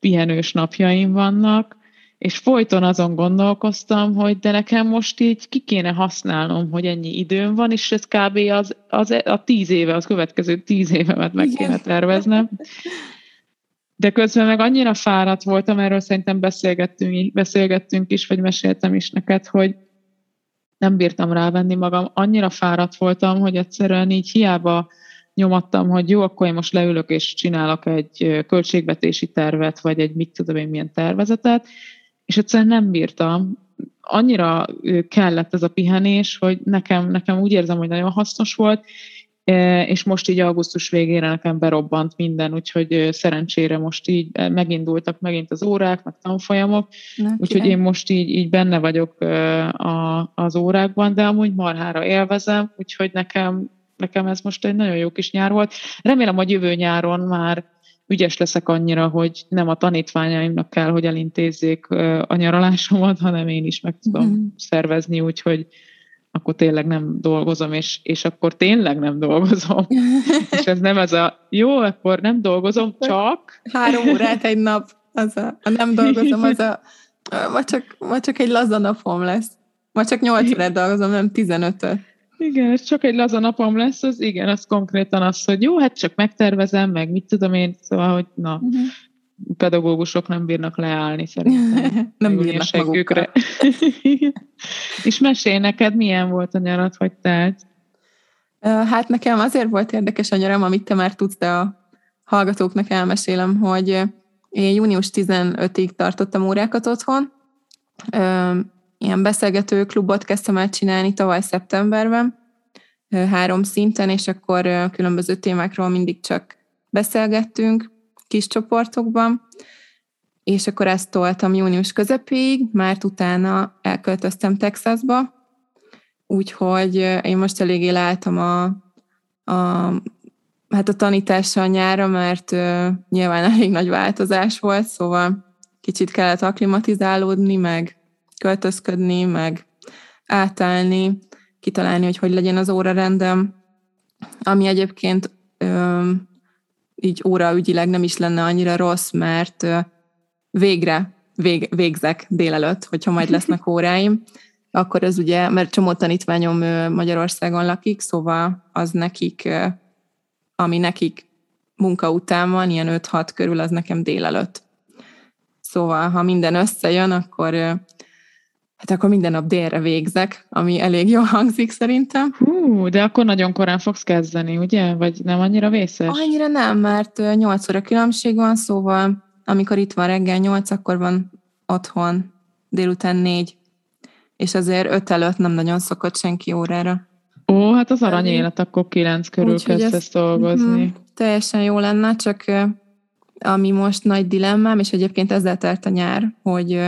pihenős napjaim vannak, és folyton azon gondolkoztam, hogy de nekem most így ki kéne használnom, hogy ennyi időm van, és ez kb. az, az a tíz éve, az következő tíz évemet meg kéne terveznem. De közben meg annyira fáradt voltam, erről szerintem beszélgettünk, beszélgettünk is, vagy meséltem is neked, hogy nem bírtam rávenni magam. Annyira fáradt voltam, hogy egyszerűen így hiába nyomattam, hogy jó, akkor én most leülök és csinálok egy költségvetési tervet, vagy egy mit tudom én milyen tervezetet, és egyszerűen nem bírtam. Annyira kellett ez a pihenés, hogy nekem, nekem úgy érzem, hogy nagyon hasznos volt, és most így augusztus végére nekem berobbant minden, úgyhogy szerencsére most így megindultak megint az órák, meg tanfolyamok, Na, úgyhogy én most így, így benne vagyok a, az órákban, de amúgy marhára élvezem, úgyhogy nekem, nekem ez most egy nagyon jó kis nyár volt. Remélem, hogy jövő nyáron már ügyes leszek annyira, hogy nem a tanítványaimnak kell, hogy elintézzék a nyaralásomat, hanem én is meg tudom mm. szervezni, úgyhogy akkor tényleg nem dolgozom, és, és akkor tényleg nem dolgozom. és ez nem ez a, jó, akkor nem dolgozom, csak... Három órát egy nap, az a, a nem dolgozom, az a, ma csak, ma csak egy laza napom lesz. Ma csak nyolc órát dolgozom, nem 15 -öt. Igen, ez csak egy laza napom lesz, az igen, az konkrétan az, hogy jó, hát csak megtervezem, meg mit tudom én, szóval, hogy na, uh-huh. pedagógusok nem bírnak leállni szerintem. nem bírnak magukra. És mesélj neked, milyen volt a nyarat, vagy telt? Hát nekem azért volt érdekes a nyaram, amit te már tudsz, de a hallgatóknak elmesélem, hogy én június 15-ig tartottam órákat otthon, ilyen beszélgető klubot kezdtem el csinálni tavaly szeptemberben, három szinten, és akkor különböző témákról mindig csak beszélgettünk kis csoportokban, és akkor ezt toltam június közepéig, mert utána elköltöztem Texasba, úgyhogy én most eléggé láttam a, a, hát a tanítással nyára, mert uh, nyilván elég nagy változás volt, szóval kicsit kellett aklimatizálódni, meg költözködni, meg átállni, kitalálni, hogy hogy legyen az órarendem, ami egyébként ö, így óraügyileg nem is lenne annyira rossz, mert ö, végre vég, végzek délelőtt, hogyha majd lesznek óráim, akkor ez ugye, mert csomó tanítványom Magyarországon lakik, szóval az nekik, ami nekik munka után van, ilyen 5-6 körül, az nekem délelőtt. Szóval, ha minden összejön, akkor hát akkor minden nap délre végzek, ami elég jól hangzik szerintem. Hú, de akkor nagyon korán fogsz kezdeni, ugye? Vagy nem annyira vészes? Annyira nem, mert 8 óra különbség van, szóval amikor itt van reggel 8, akkor van otthon délután 4, és azért 5 előtt nem nagyon szokott senki órára. Ó, hát az arany élet, akkor 9 körül Úgy, kezdesz ezt, dolgozni. Mm, teljesen jó lenne, csak ami most nagy dilemmám, és egyébként ezzel telt a nyár, hogy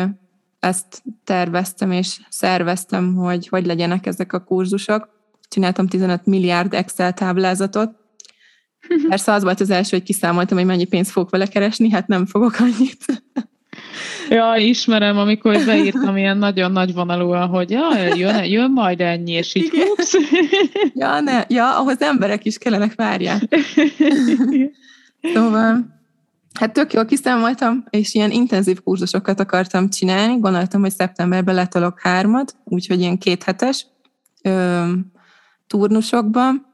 ezt terveztem és szerveztem, hogy hogy legyenek ezek a kurzusok. Csináltam 15 milliárd Excel táblázatot. Persze az volt az első, hogy kiszámoltam, hogy mennyi pénzt fogok vele keresni, hát nem fogok annyit. Ja, ismerem, amikor beírtam ilyen nagyon nagy vonalúan, hogy ja, jön, jön majd ennyi, és így húpsz. Ja, ne, ja, ahhoz emberek is kellenek, várják. Szóval Hát tök jól kiszámoltam, és ilyen intenzív kurzusokat akartam csinálni. Gondoltam, hogy szeptemberben letolok hármat, úgyhogy ilyen kéthetes ö, turnusokban,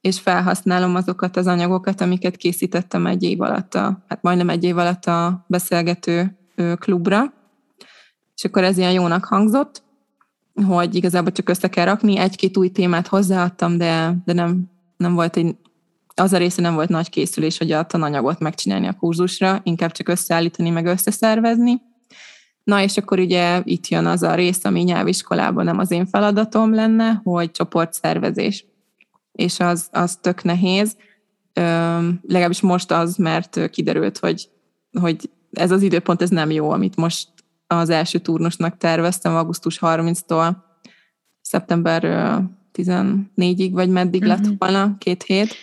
és felhasználom azokat az anyagokat, amiket készítettem egy év alatt, a, hát majdnem egy év alatt a beszélgető ö, klubra. És akkor ez ilyen jónak hangzott, hogy igazából csak össze kell rakni, egy-két új témát hozzáadtam, de, de nem, nem volt egy az a része nem volt nagy készülés, hogy a tananyagot megcsinálni a kurzusra, inkább csak összeállítani, meg összeszervezni. Na és akkor ugye itt jön az a rész, ami nyelviskolában nem az én feladatom lenne, hogy csoportszervezés. És az, az tök nehéz. Ö, legalábbis most az, mert kiderült, hogy, hogy ez az időpont ez nem jó, amit most az első turnusnak terveztem, augusztus 30-tól szeptember 14-ig, vagy meddig uh-huh. lett mhm. volna, két hét.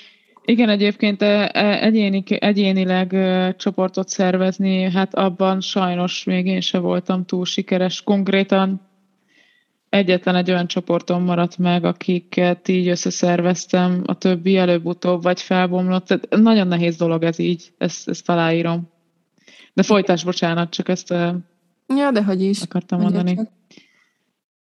Igen, egyébként egyéni, egyénileg csoportot szervezni, hát abban sajnos még én se voltam túl sikeres. Konkrétan egyetlen egy olyan csoportom maradt meg, akiket így összeszerveztem, a többi előbb-utóbb vagy felbomlott. Tehát nagyon nehéz dolog ez így, ezt, ezt aláírom. De folytás, bocsánat, csak ezt ja, de hogy is. akartam mondani. Csak.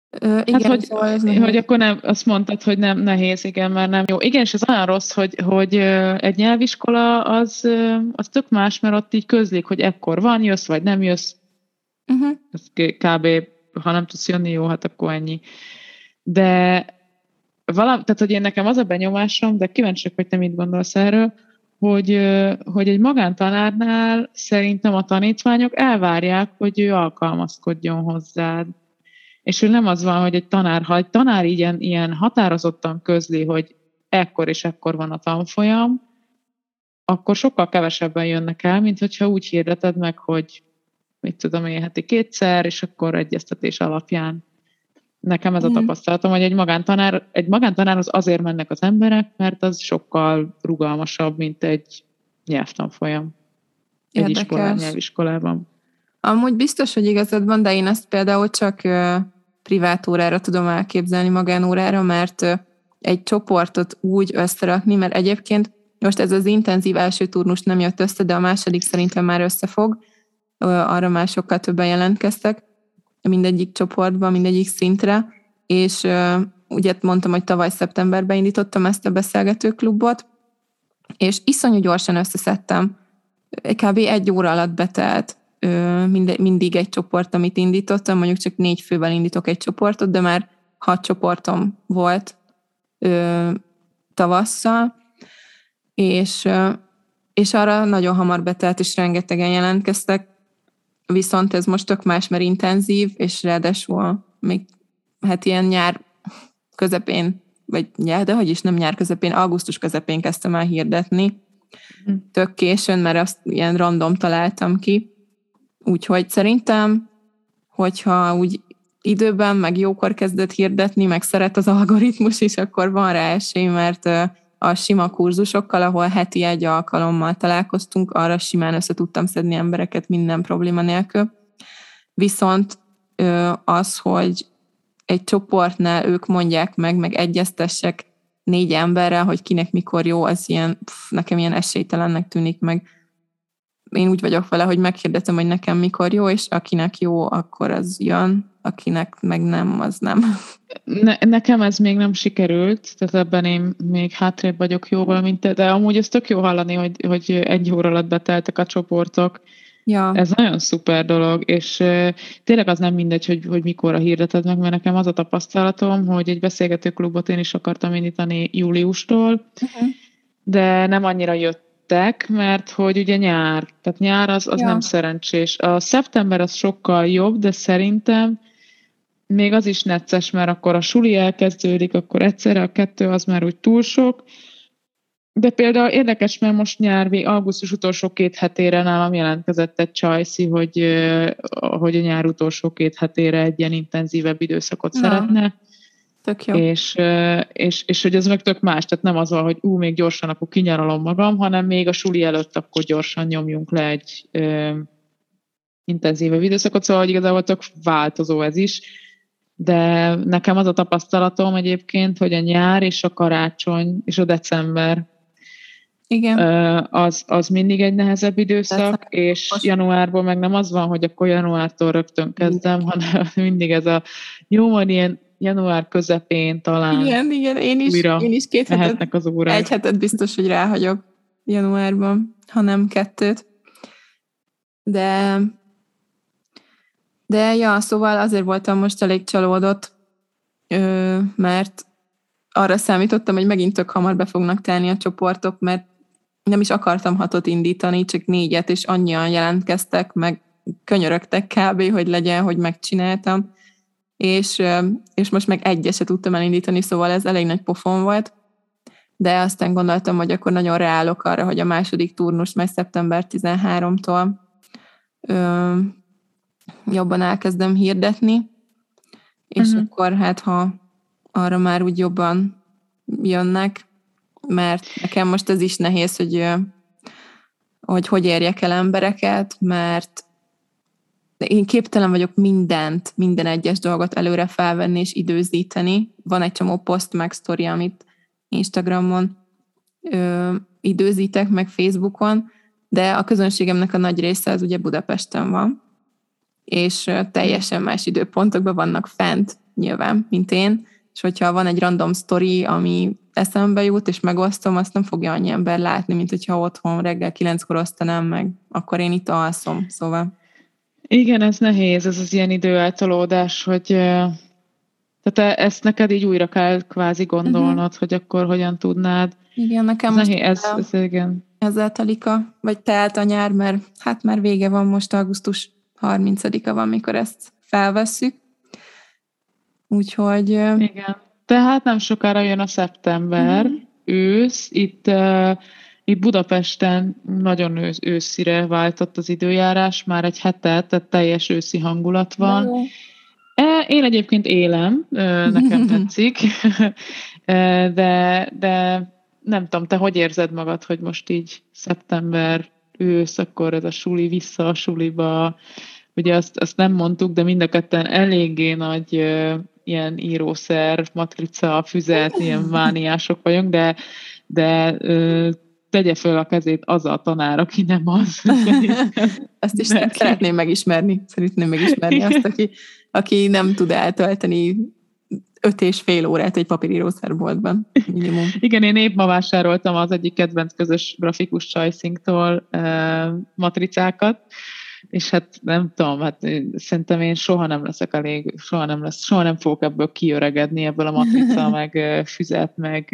Ö, igen, hát, hogy, szóval ez hogy akkor nem, azt mondtad, hogy nem nehéz, igen, mert nem jó. Igen, és ez olyan rossz, hogy, hogy egy nyelviskola az, az tök más, mert ott így közlik, hogy ekkor van, jössz, vagy nem jössz. Uh-huh. Ez kb. ha nem tudsz jönni, jó, hát akkor ennyi. De valami, tehát, hogy én nekem az a benyomásom, de kíváncsiak, hogy te mit gondolsz erről, hogy, hogy egy magántanárnál szerintem a tanítványok elvárják, hogy ő alkalmazkodjon hozzád. És ő nem az van, hogy egy tanár, ha egy tanár ilyen, ilyen határozottan közli, hogy ekkor és ekkor van a tanfolyam, akkor sokkal kevesebben jönnek el, mint hogyha úgy hirdeted meg, hogy mit tudom én, heti kétszer, és akkor egyeztetés alapján. Nekem ez a tapasztalatom, hogy egy magántanár, egy magántanárhoz azért mennek az emberek, mert az sokkal rugalmasabb, mint egy nyelvtanfolyam. egy iskolán, nyelviskolában. Amúgy biztos, hogy igazad van, de én ezt például csak privát órára tudom elképzelni, magánórára, mert egy csoportot úgy összerakni, mert egyébként most ez az intenzív első turnus nem jött össze, de a második szerintem már összefog, arra már sokkal többen jelentkeztek, mindegyik csoportban, mindegyik szintre, és ugye mondtam, hogy tavaly szeptemberben indítottam ezt a beszélgetőklubot, és iszonyú gyorsan összeszedtem. Kb. egy óra alatt betelt mindig egy csoport, amit indítottam, mondjuk csak négy fővel indítok egy csoportot, de már hat csoportom volt tavasszal, és, és arra nagyon hamar betelt, és rengetegen jelentkeztek, viszont ez most tök más, mert intenzív, és ráadásul még hát ilyen nyár közepén, vagy nyár, de hogy is nem nyár közepén, augusztus közepén kezdtem el hirdetni, hm. tök későn, mert azt ilyen random találtam ki, úgyhogy szerintem, hogyha úgy időben, meg jókor kezdett hirdetni, meg szeret az algoritmus is, akkor van rá esély, mert a sima kurzusokkal, ahol heti egy alkalommal találkoztunk, arra simán össze tudtam szedni embereket minden probléma nélkül. Viszont az, hogy egy csoportnál ők mondják meg, meg egyeztessek négy emberrel, hogy kinek mikor jó, az ilyen, pff, nekem ilyen esélytelennek tűnik meg. Én úgy vagyok vele, hogy meghirdetem, hogy nekem mikor jó, és akinek jó, akkor az jön, akinek meg nem, az nem. Ne, nekem ez még nem sikerült, tehát ebben én még hátrébb vagyok jóval, mint te, de amúgy ez tök jó hallani, hogy, hogy egy óra alatt beteltek a csoportok. Ja. Ez nagyon szuper dolog, és tényleg az nem mindegy, hogy, hogy mikorra hirdeted meg, mert nekem az a tapasztalatom, hogy egy beszélgetőklubot én is akartam indítani júliustól, uh-huh. de nem annyira jöttek, mert hogy ugye nyár, tehát nyár az, az ja. nem szerencsés. A szeptember az sokkal jobb, de szerintem még az is necces, mert akkor a suli elkezdődik, akkor egyszerre a kettő az már úgy túl sok. De például érdekes, mert most nyár, augusztus utolsó két hetére nálam jelentkezett egy csajszi, hogy, hogy a nyár utolsó két hetére egy ilyen intenzívebb időszakot Na. szeretne. Tök jó. És, és, és, hogy ez meg tök más, tehát nem az van, hogy ú, még gyorsan akkor kinyaralom magam, hanem még a suli előtt akkor gyorsan nyomjunk le egy ö, intenzívebb időszakot, szóval hogy igazából tök változó ez is de nekem az a tapasztalatom egyébként, hogy a nyár és a karácsony és a december igen. Az, az mindig egy nehezebb időszak, December. és Most... januárban meg nem az van, hogy akkor januártól rögtön kezdem, hanem mindig ez a jó, van ilyen január közepén talán igen, igen, én is, én is két hetet, az órák. egy hetet biztos, hogy ráhagyok januárban, hanem kettőt. De de ja, szóval azért voltam most elég csalódott, mert arra számítottam, hogy megint tök hamar be fognak telni a csoportok, mert nem is akartam hatot indítani, csak négyet, és annyian jelentkeztek, meg könyörögtek kb., hogy legyen, hogy megcsináltam, és, és most meg egyeset tudtam elindítani, szóval ez elég nagy pofon volt, de aztán gondoltam, hogy akkor nagyon reálok arra, hogy a második turnus majd szeptember 13-tól jobban elkezdem hirdetni, és uh-huh. akkor hát, ha arra már úgy jobban jönnek, mert nekem most ez is nehéz, hogy hogy, hogy érjek el embereket, mert én képtelen vagyok mindent, minden egyes dolgot előre felvenni és időzíteni. Van egy csomó poszt meg sztori, amit Instagramon ö, időzítek, meg Facebookon, de a közönségemnek a nagy része az ugye Budapesten van és teljesen más időpontokban vannak fent nyilván, mint én, és hogyha van egy random story, ami eszembe jut, és megosztom, azt nem fogja annyi ember látni, mint hogyha otthon reggel kilenckor osztanám meg, akkor én itt alszom, szóval. Igen, ez nehéz, ez az ilyen időeltolódás, hogy tehát e, ezt neked így újra kell kvázi gondolnod, uh-huh. hogy akkor hogyan tudnád. Igen, nekem ez most nehéz, ez, ez, igen. ezzel telik a, vagy telt a nyár, mert hát már vége van most augusztus 30-a van, mikor ezt felvesszük. Úgyhogy... Igen. Tehát nem sokára jön a szeptember, mm. ősz, itt, uh, itt Budapesten nagyon ősz, őszire váltott az időjárás, már egy hetet, tehát teljes őszi hangulat van. E, én egyébként élem, nekem tetszik, de, de nem tudom, te hogy érzed magad, hogy most így szeptember ősz, akkor ez a suli vissza a suliba, ugye azt, azt nem mondtuk, de mind a ketten eléggé nagy ilyen írószer, matrica, füzet, ilyen mániások vagyunk, de, de tegye föl a kezét az a tanár, aki nem az. Ezt is Mert szeretném megismerni. Szeretném megismerni azt, aki, aki nem tud eltölteni öt és fél órát egy papírírószerboltban minimum. Igen, én épp ma vásároltam az egyik kedvenc közös grafikus Csajszinktól eh, matricákat, és hát nem tudom, hát szerintem én soha nem leszek elég, soha nem lesz, soha nem fogok ebből kiöregedni, ebből a matrica, meg füzet, meg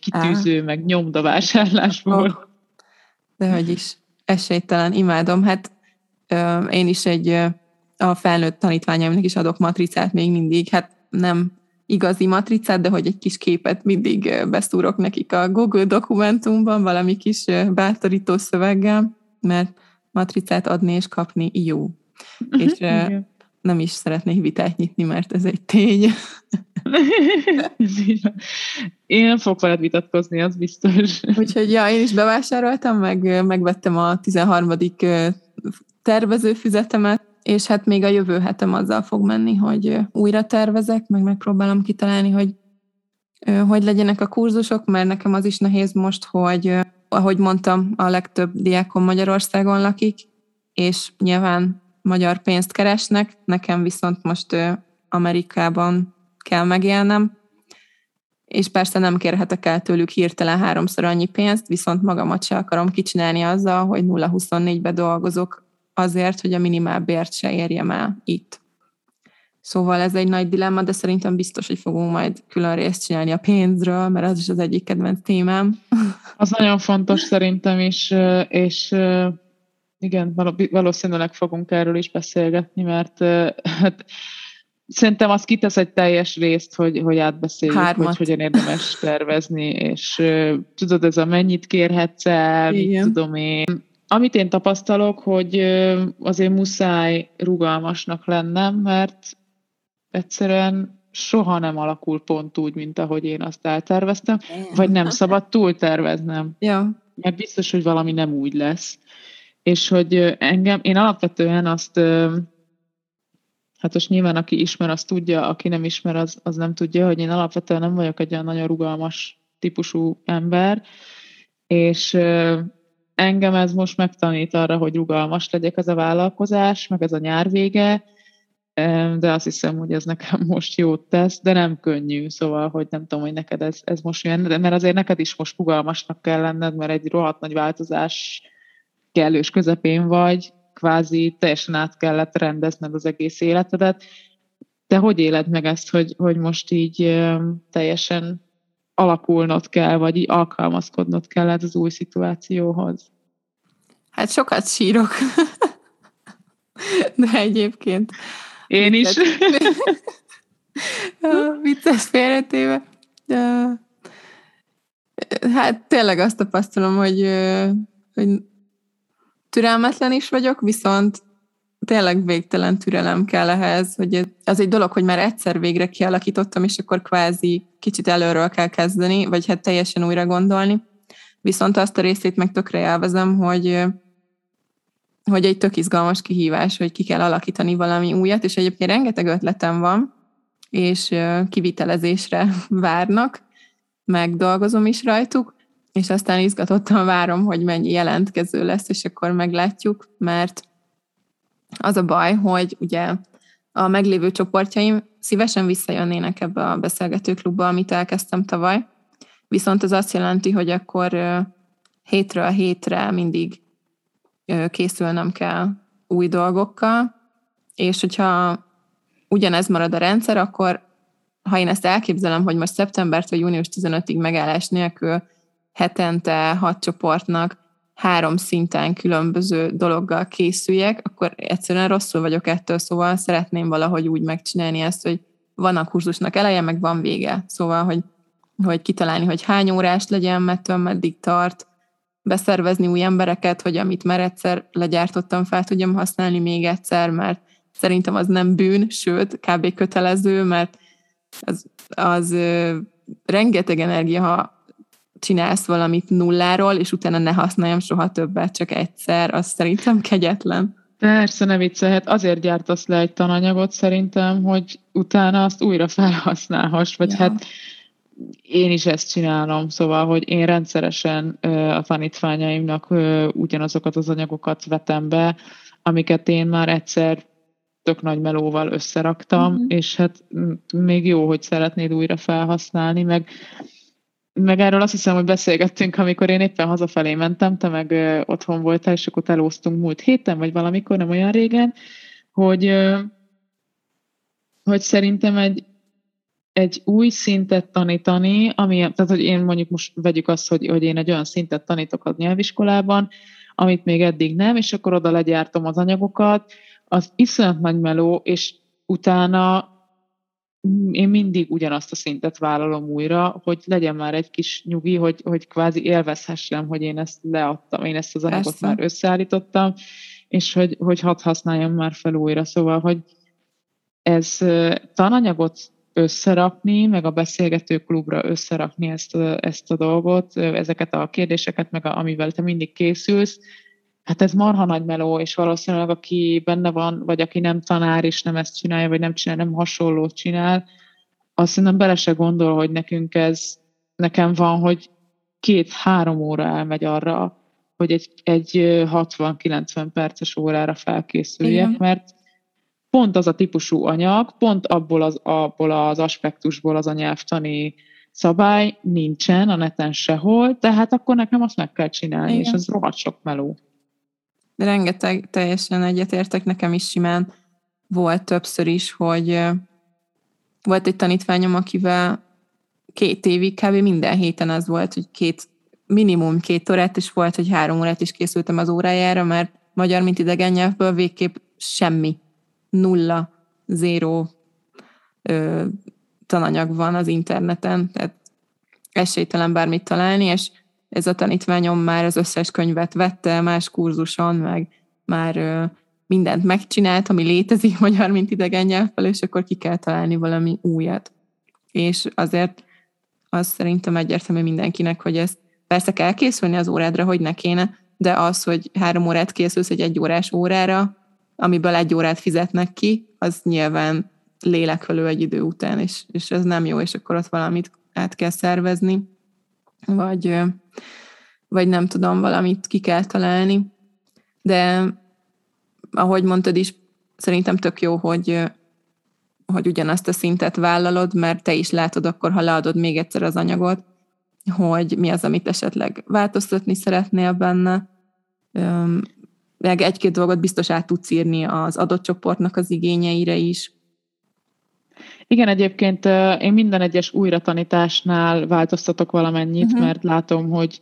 kitűző, Á. meg nyomdavásárlásból. Oh. De hogy is, esélytelen, imádom. Hát ö, én is egy ö, a felnőtt tanítványaimnak is adok matricát még mindig, hát nem igazi matricát, de hogy egy kis képet mindig beszúrok nekik a Google dokumentumban, valami kis bátorító szöveggel, mert matricát adni és kapni jó. És Igen. nem is szeretnék vitát nyitni, mert ez egy tény. én nem fogok veled vitatkozni, az biztos. Úgyhogy ja, én is bevásároltam, meg megvettem a 13. tervezőfüzetemet, és hát még a jövő hetem azzal fog menni, hogy újra tervezek, meg megpróbálom kitalálni, hogy hogy legyenek a kurzusok, mert nekem az is nehéz most, hogy ahogy mondtam, a legtöbb diákon Magyarországon lakik, és nyilván magyar pénzt keresnek, nekem viszont most Amerikában kell megélnem, és persze nem kérhetek el tőlük hirtelen háromszor annyi pénzt, viszont magamat se akarom kicsinálni azzal, hogy 0-24-be dolgozok azért, hogy a minimálbért se érjem el itt. Szóval ez egy nagy dilemma, de szerintem biztos, hogy fogunk majd külön részt csinálni a pénzről, mert az is az egyik kedvenc témám. Az nagyon fontos szerintem is, és igen, valószínűleg fogunk erről is beszélgetni, mert hát, szerintem az kitesz egy teljes részt, hogy, hogy átbeszéljük, Hármat. hogy hogyan érdemes tervezni, és tudod, ez a mennyit kérhetsz el, mit tudom én. Amit én tapasztalok, hogy azért muszáj rugalmasnak lennem, mert egyszerűen soha nem alakul pont úgy, mint ahogy én azt elterveztem, vagy nem szabad túl terveznem. Ja. Mert biztos, hogy valami nem úgy lesz. És hogy engem, én alapvetően azt, hát most nyilván aki ismer, az tudja, aki nem ismer, az, az nem tudja, hogy én alapvetően nem vagyok egy olyan nagyon rugalmas típusú ember, és engem ez most megtanít arra, hogy rugalmas legyek ez a vállalkozás, meg ez a nyár vége, de azt hiszem, hogy ez nekem most jót tesz, de nem könnyű, szóval, hogy nem tudom, hogy neked ez, ez most milyen, mert azért neked is most rugalmasnak kell lenned, mert egy rohadt nagy változás kellős közepén vagy, kvázi teljesen át kellett rendezned az egész életedet. Te hogy éled meg ezt, hogy, hogy most így teljesen alakulnod kell, vagy így alkalmazkodnod kell az új szituációhoz? Hát sokat sírok. De egyébként én is. Vicces félretéve. Hát tényleg azt tapasztalom, hogy, hogy türelmetlen is vagyok, viszont tényleg végtelen türelem kell ehhez, hogy az egy dolog, hogy már egyszer végre kialakítottam, és akkor kvázi kicsit előről kell kezdeni, vagy hát teljesen újra gondolni. Viszont azt a részét meg tökre élvezem, hogy hogy egy tök izgalmas kihívás, hogy ki kell alakítani valami újat, és egyébként rengeteg ötletem van, és kivitelezésre várnak, meg dolgozom is rajtuk, és aztán izgatottan várom, hogy mennyi jelentkező lesz, és akkor meglátjuk, mert az a baj, hogy ugye a meglévő csoportjaim szívesen visszajönnének ebbe a beszélgetőklubba, amit elkezdtem tavaly, viszont az azt jelenti, hogy akkor hétről hétre mindig készülnem kell új dolgokkal, és hogyha ugyanez marad a rendszer, akkor ha én ezt elképzelem, hogy most szeptembertől június 15-ig megállás nélkül hetente hat csoportnak három szinten különböző dologgal készüljek, akkor egyszerűen rosszul vagyok ettől, szóval szeretném valahogy úgy megcsinálni ezt, hogy van a kurzusnak eleje, meg van vége. Szóval, hogy, hogy kitalálni, hogy hány órás legyen, mettől meddig tart, beszervezni új embereket, hogy amit már egyszer legyártottam, fel tudjam használni még egyszer, mert szerintem az nem bűn, sőt, kb. kötelező, mert az, az rengeteg energia, ha csinálsz valamit nulláról, és utána ne használjam soha többet, csak egyszer, az szerintem kegyetlen. Persze, ne viccelhet. Azért gyártasz le egy tananyagot szerintem, hogy utána azt újra felhasználhass, vagy ja. hát én is ezt csinálom, szóval, hogy én rendszeresen a tanítványaimnak ugyanazokat az anyagokat vetem be, amiket én már egyszer tök nagy melóval összeraktam, uh-huh. és hát még jó, hogy szeretnéd újra felhasználni, meg, meg erről azt hiszem, hogy beszélgettünk, amikor én éppen hazafelé mentem, te meg ö, otthon voltál, és akkor elóztunk múlt héten, vagy valamikor, nem olyan régen, hogy, ö, hogy szerintem egy, egy új szintet tanítani, ami, tehát hogy én mondjuk most vegyük azt, hogy, hogy én egy olyan szintet tanítok a nyelviskolában, amit még eddig nem, és akkor oda legyártom az anyagokat, az iszonyat nagy meló, és utána én mindig ugyanazt a szintet vállalom újra, hogy legyen már egy kis nyugi, hogy, hogy kvázi élvezhessem, hogy én ezt leadtam, én ezt az anyagot Persze. már összeállítottam, és hogy, hogy hadd használjam már fel újra. Szóval, hogy ez tananyagot összerakni, meg a beszélgető klubra összerakni ezt a, ezt a dolgot, ezeket a kérdéseket, meg a, amivel te mindig készülsz, hát ez marha nagy meló, és valószínűleg aki benne van, vagy aki nem tanár, és nem ezt csinálja, vagy nem csinál, nem hasonlót csinál, azt szerintem bele se gondol, hogy nekünk ez, nekem van, hogy két-három óra elmegy arra, hogy egy, egy 60-90 perces órára felkészüljek, Igen. mert pont az a típusú anyag, pont abból az, abból az aspektusból az a nyelvtani szabály nincsen a neten sehol, tehát akkor nekem azt meg kell csinálni, Igen. és ez rohadt sok meló. De rengeteg, teljesen egyetértek, nekem is simán volt többször is, hogy volt egy tanítványom, akivel két évig kb. minden héten az volt, hogy két, minimum két órát, és volt, hogy három órát is készültem az órájára, mert magyar, mint idegen nyelvből végképp semmi, nulla, zéró ö, tananyag van az interneten, tehát esélytelen bármit találni, és ez a tanítványom már az összes könyvet vette más kurzuson, meg már ö, mindent megcsinált, ami létezik magyar, mint idegen nyelvvel, és akkor ki kell találni valami újat. És azért az szerintem egyértelmű mindenkinek, hogy ezt persze kell készülni az órádra, hogy ne kéne, de az, hogy három órát készülsz egy egyórás órára, amiből egy órát fizetnek ki, az nyilván lélekölő egy idő után, és, és ez nem jó, és akkor ott valamit át kell szervezni, vagy, vagy nem tudom, valamit ki kell találni. De ahogy mondtad is, szerintem tök jó, hogy, hogy ugyanazt a szintet vállalod, mert te is látod akkor, ha leadod még egyszer az anyagot, hogy mi az, amit esetleg változtatni szeretnél benne, meg egy-két dolgot biztos át tudsz írni az adott csoportnak az igényeire is. Igen, egyébként én minden egyes újratanításnál változtatok valamennyit, uh-huh. mert látom, hogy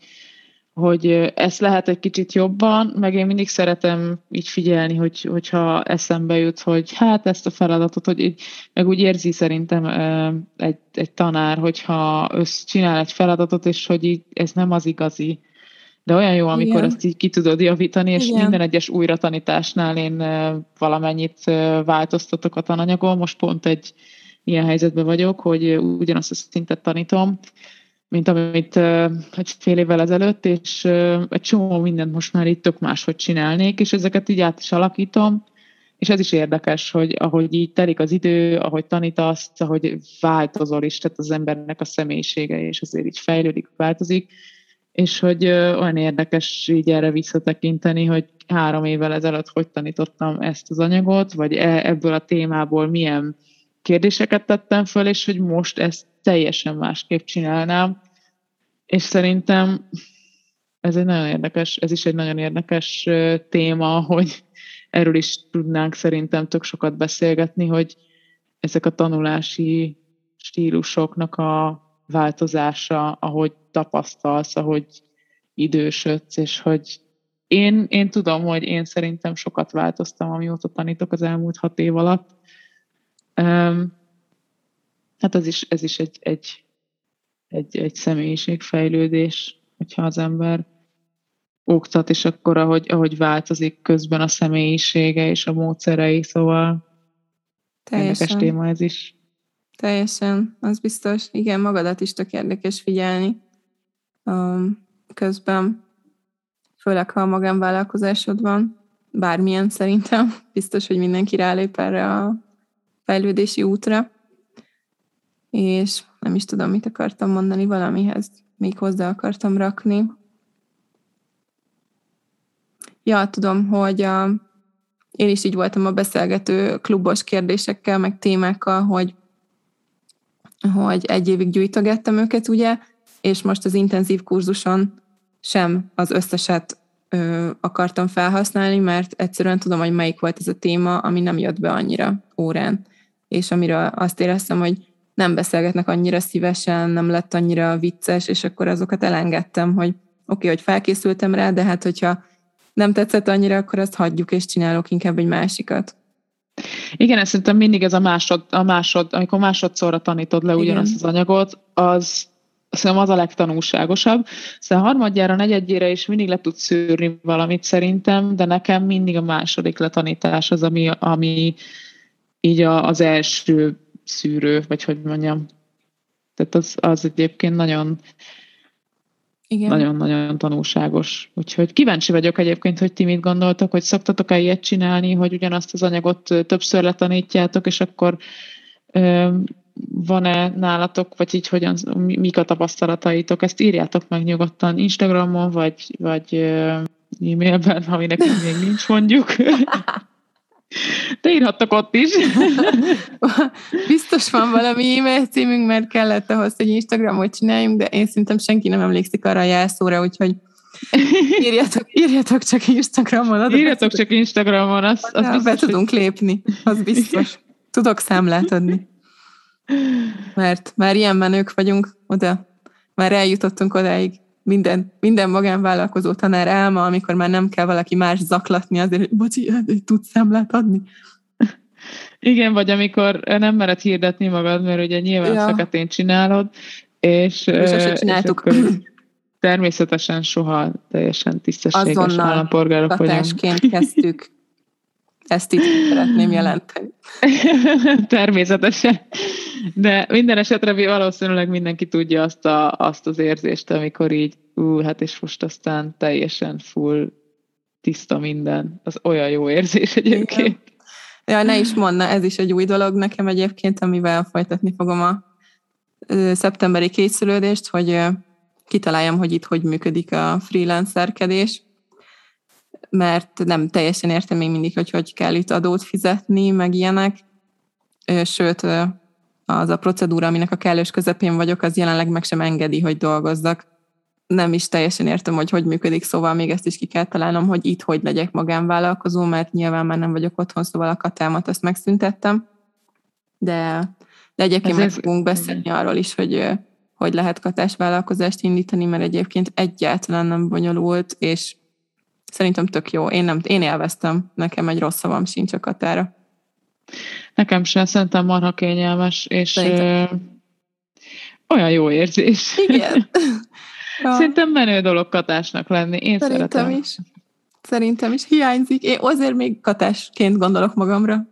hogy ezt lehet egy kicsit jobban, meg én mindig szeretem így figyelni, hogy, hogyha eszembe jut, hogy hát ezt a feladatot, hogy így, meg úgy érzi szerintem egy, egy tanár, hogyha össz csinál egy feladatot, és hogy így ez nem az igazi. De olyan jó, amikor Igen. ezt így ki tudod javítani, és Igen. minden egyes újratanításnál én valamennyit változtatok a tananyagon. Most pont egy ilyen helyzetben vagyok, hogy ugyanazt a szintet tanítom, mint amit egy fél évvel ezelőtt, és egy csomó mindent most már itt tök máshogy csinálnék, és ezeket így át is alakítom, és ez is érdekes, hogy ahogy így telik az idő, ahogy tanítasz, ahogy változol is, tehát az embernek a személyisége, és azért így fejlődik, változik, és hogy olyan érdekes így erre visszatekinteni, hogy három évvel ezelőtt hogy tanítottam ezt az anyagot, vagy e, ebből a témából milyen kérdéseket tettem föl, és hogy most ezt teljesen másképp csinálnám. És szerintem ez egy nagyon érdekes, ez is egy nagyon érdekes téma, hogy erről is tudnánk szerintem tök sokat beszélgetni, hogy ezek a tanulási stílusoknak a változása, ahogy tapasztalsz, ahogy idősödsz, és hogy én, én tudom, hogy én szerintem sokat változtam, amióta tanítok az elmúlt hat év alatt, hát ez is, ez is egy, egy, egy, egy személyiségfejlődés, hogyha az ember oktat, és akkor ahogy, ahogy változik közben a személyisége és a módszerei, szóval Teljesen. érdekes téma ez is. Teljesen, az biztos. Igen, magadat is tök érdekes figyelni. Közben, főleg ha a magánvállalkozásod van, bármilyen szerintem, biztos, hogy mindenki rálép erre a fejlődési útra, és nem is tudom, mit akartam mondani valamihez, még hozzá akartam rakni. Ja, tudom, hogy a, én is így voltam a beszélgető klubos kérdésekkel, meg témákkal, hogy, hogy egy évig gyűjtögettem őket, ugye, és most az intenzív kurzuson sem az összeset ö, akartam felhasználni, mert egyszerűen tudom, hogy melyik volt ez a téma, ami nem jött be annyira órán, és amiről azt éreztem, hogy nem beszélgetnek annyira szívesen, nem lett annyira vicces, és akkor azokat elengedtem, hogy oké, okay, hogy felkészültem rá, de hát hogyha nem tetszett annyira, akkor azt hagyjuk, és csinálok inkább egy másikat. Igen, ezt szerintem mindig ez a másod, a másod amikor másodszorra tanítod le ugyanazt az anyagot, az szerintem az a legtanulságosabb. Szóval harmadjára, negyedjére is mindig le tudsz szűrni valamit szerintem, de nekem mindig a második letanítás az, ami, ami így a, az első szűrő, vagy hogy mondjam. Tehát az, az egyébként nagyon igen. Nagyon-nagyon tanulságos. Úgyhogy kíváncsi vagyok egyébként, hogy ti mit gondoltok, hogy szoktatok-e ilyet csinálni, hogy ugyanazt az anyagot többször letanítjátok, és akkor van-e nálatok, vagy így hogyan, mik a tapasztalataitok, ezt írjátok meg nyugodtan Instagramon, vagy, vagy e-mailben, ami nekünk még nincs mondjuk. De írhattak ott is. Biztos van valami e-mail címünk, mert kellett ahhoz, hogy Instagramot csináljunk, de én szerintem senki nem emlékszik arra a jelszóra, úgyhogy írjatok, írjatok csak Instagramon. Írjatok csak Instagramon, az, az biztos, be tudunk lépni, az biztos. Tudok számlát adni. Mert már ilyen menők vagyunk oda, már eljutottunk odáig, minden, minden magánvállalkozó tanár álma, amikor már nem kell valaki más zaklatni azért, hogy bocsi, hát, tudsz számlát adni. Igen, vagy amikor nem mered hirdetni magad, mert ugye nyilván ja. feketén csinálod, és, és, csináltuk. és természetesen soha teljesen tisztességes Azonnal állampolgárok vagyunk. kezdtük. Ezt itt szeretném jelenteni. Természetesen. De minden esetre valószínűleg mindenki tudja azt, a, azt az érzést, amikor így, ú, hát és most aztán teljesen full tiszta minden. Az olyan jó érzés egyébként. Igen. Ja, ne is mondna, ez is egy új dolog nekem egyébként, amivel folytatni fogom a szeptemberi készülődést, hogy kitaláljam, hogy itt hogy működik a freelancerkedés, mert nem teljesen értem még mindig, hogy hogy kell itt adót fizetni, meg ilyenek. Sőt, az a procedúra, aminek a kellős közepén vagyok, az jelenleg meg sem engedi, hogy dolgozzak. Nem is teljesen értem, hogy hogy működik, szóval még ezt is ki kell találnom, hogy itt hogy legyek magánvállalkozó, mert nyilván már nem vagyok otthon, szóval a katámat azt megszüntettem. De, de egyébként meg fogunk beszélni arról is, hogy hogy lehet katásvállalkozást indítani, mert egyébként egyáltalán nem bonyolult, és szerintem tök jó. Én, nem, én élveztem, nekem egy rossz szavam sincs a katára. Nekem sem, szerintem marha kényelmes, és ö, olyan jó érzés. Igen. ja. Szerintem menő dolog katásnak lenni. Én szerintem szeretem. is. Szerintem is hiányzik. Én azért még katásként gondolok magamra.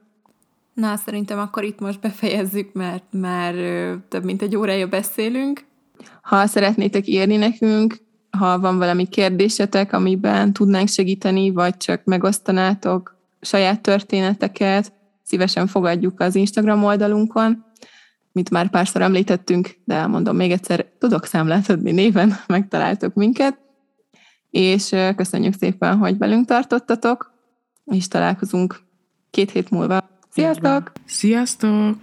Na, szerintem akkor itt most befejezzük, mert már több mint egy órája beszélünk. Ha szeretnétek írni nekünk, ha van valami kérdésetek, amiben tudnánk segíteni, vagy csak megosztanátok saját történeteket, szívesen fogadjuk az Instagram oldalunkon, mint már párszor említettünk, de elmondom még egyszer, tudok számlát adni néven, megtaláltok minket, és köszönjük szépen, hogy velünk tartottatok, és találkozunk két hét múlva. Sziasztok! Sziasztok!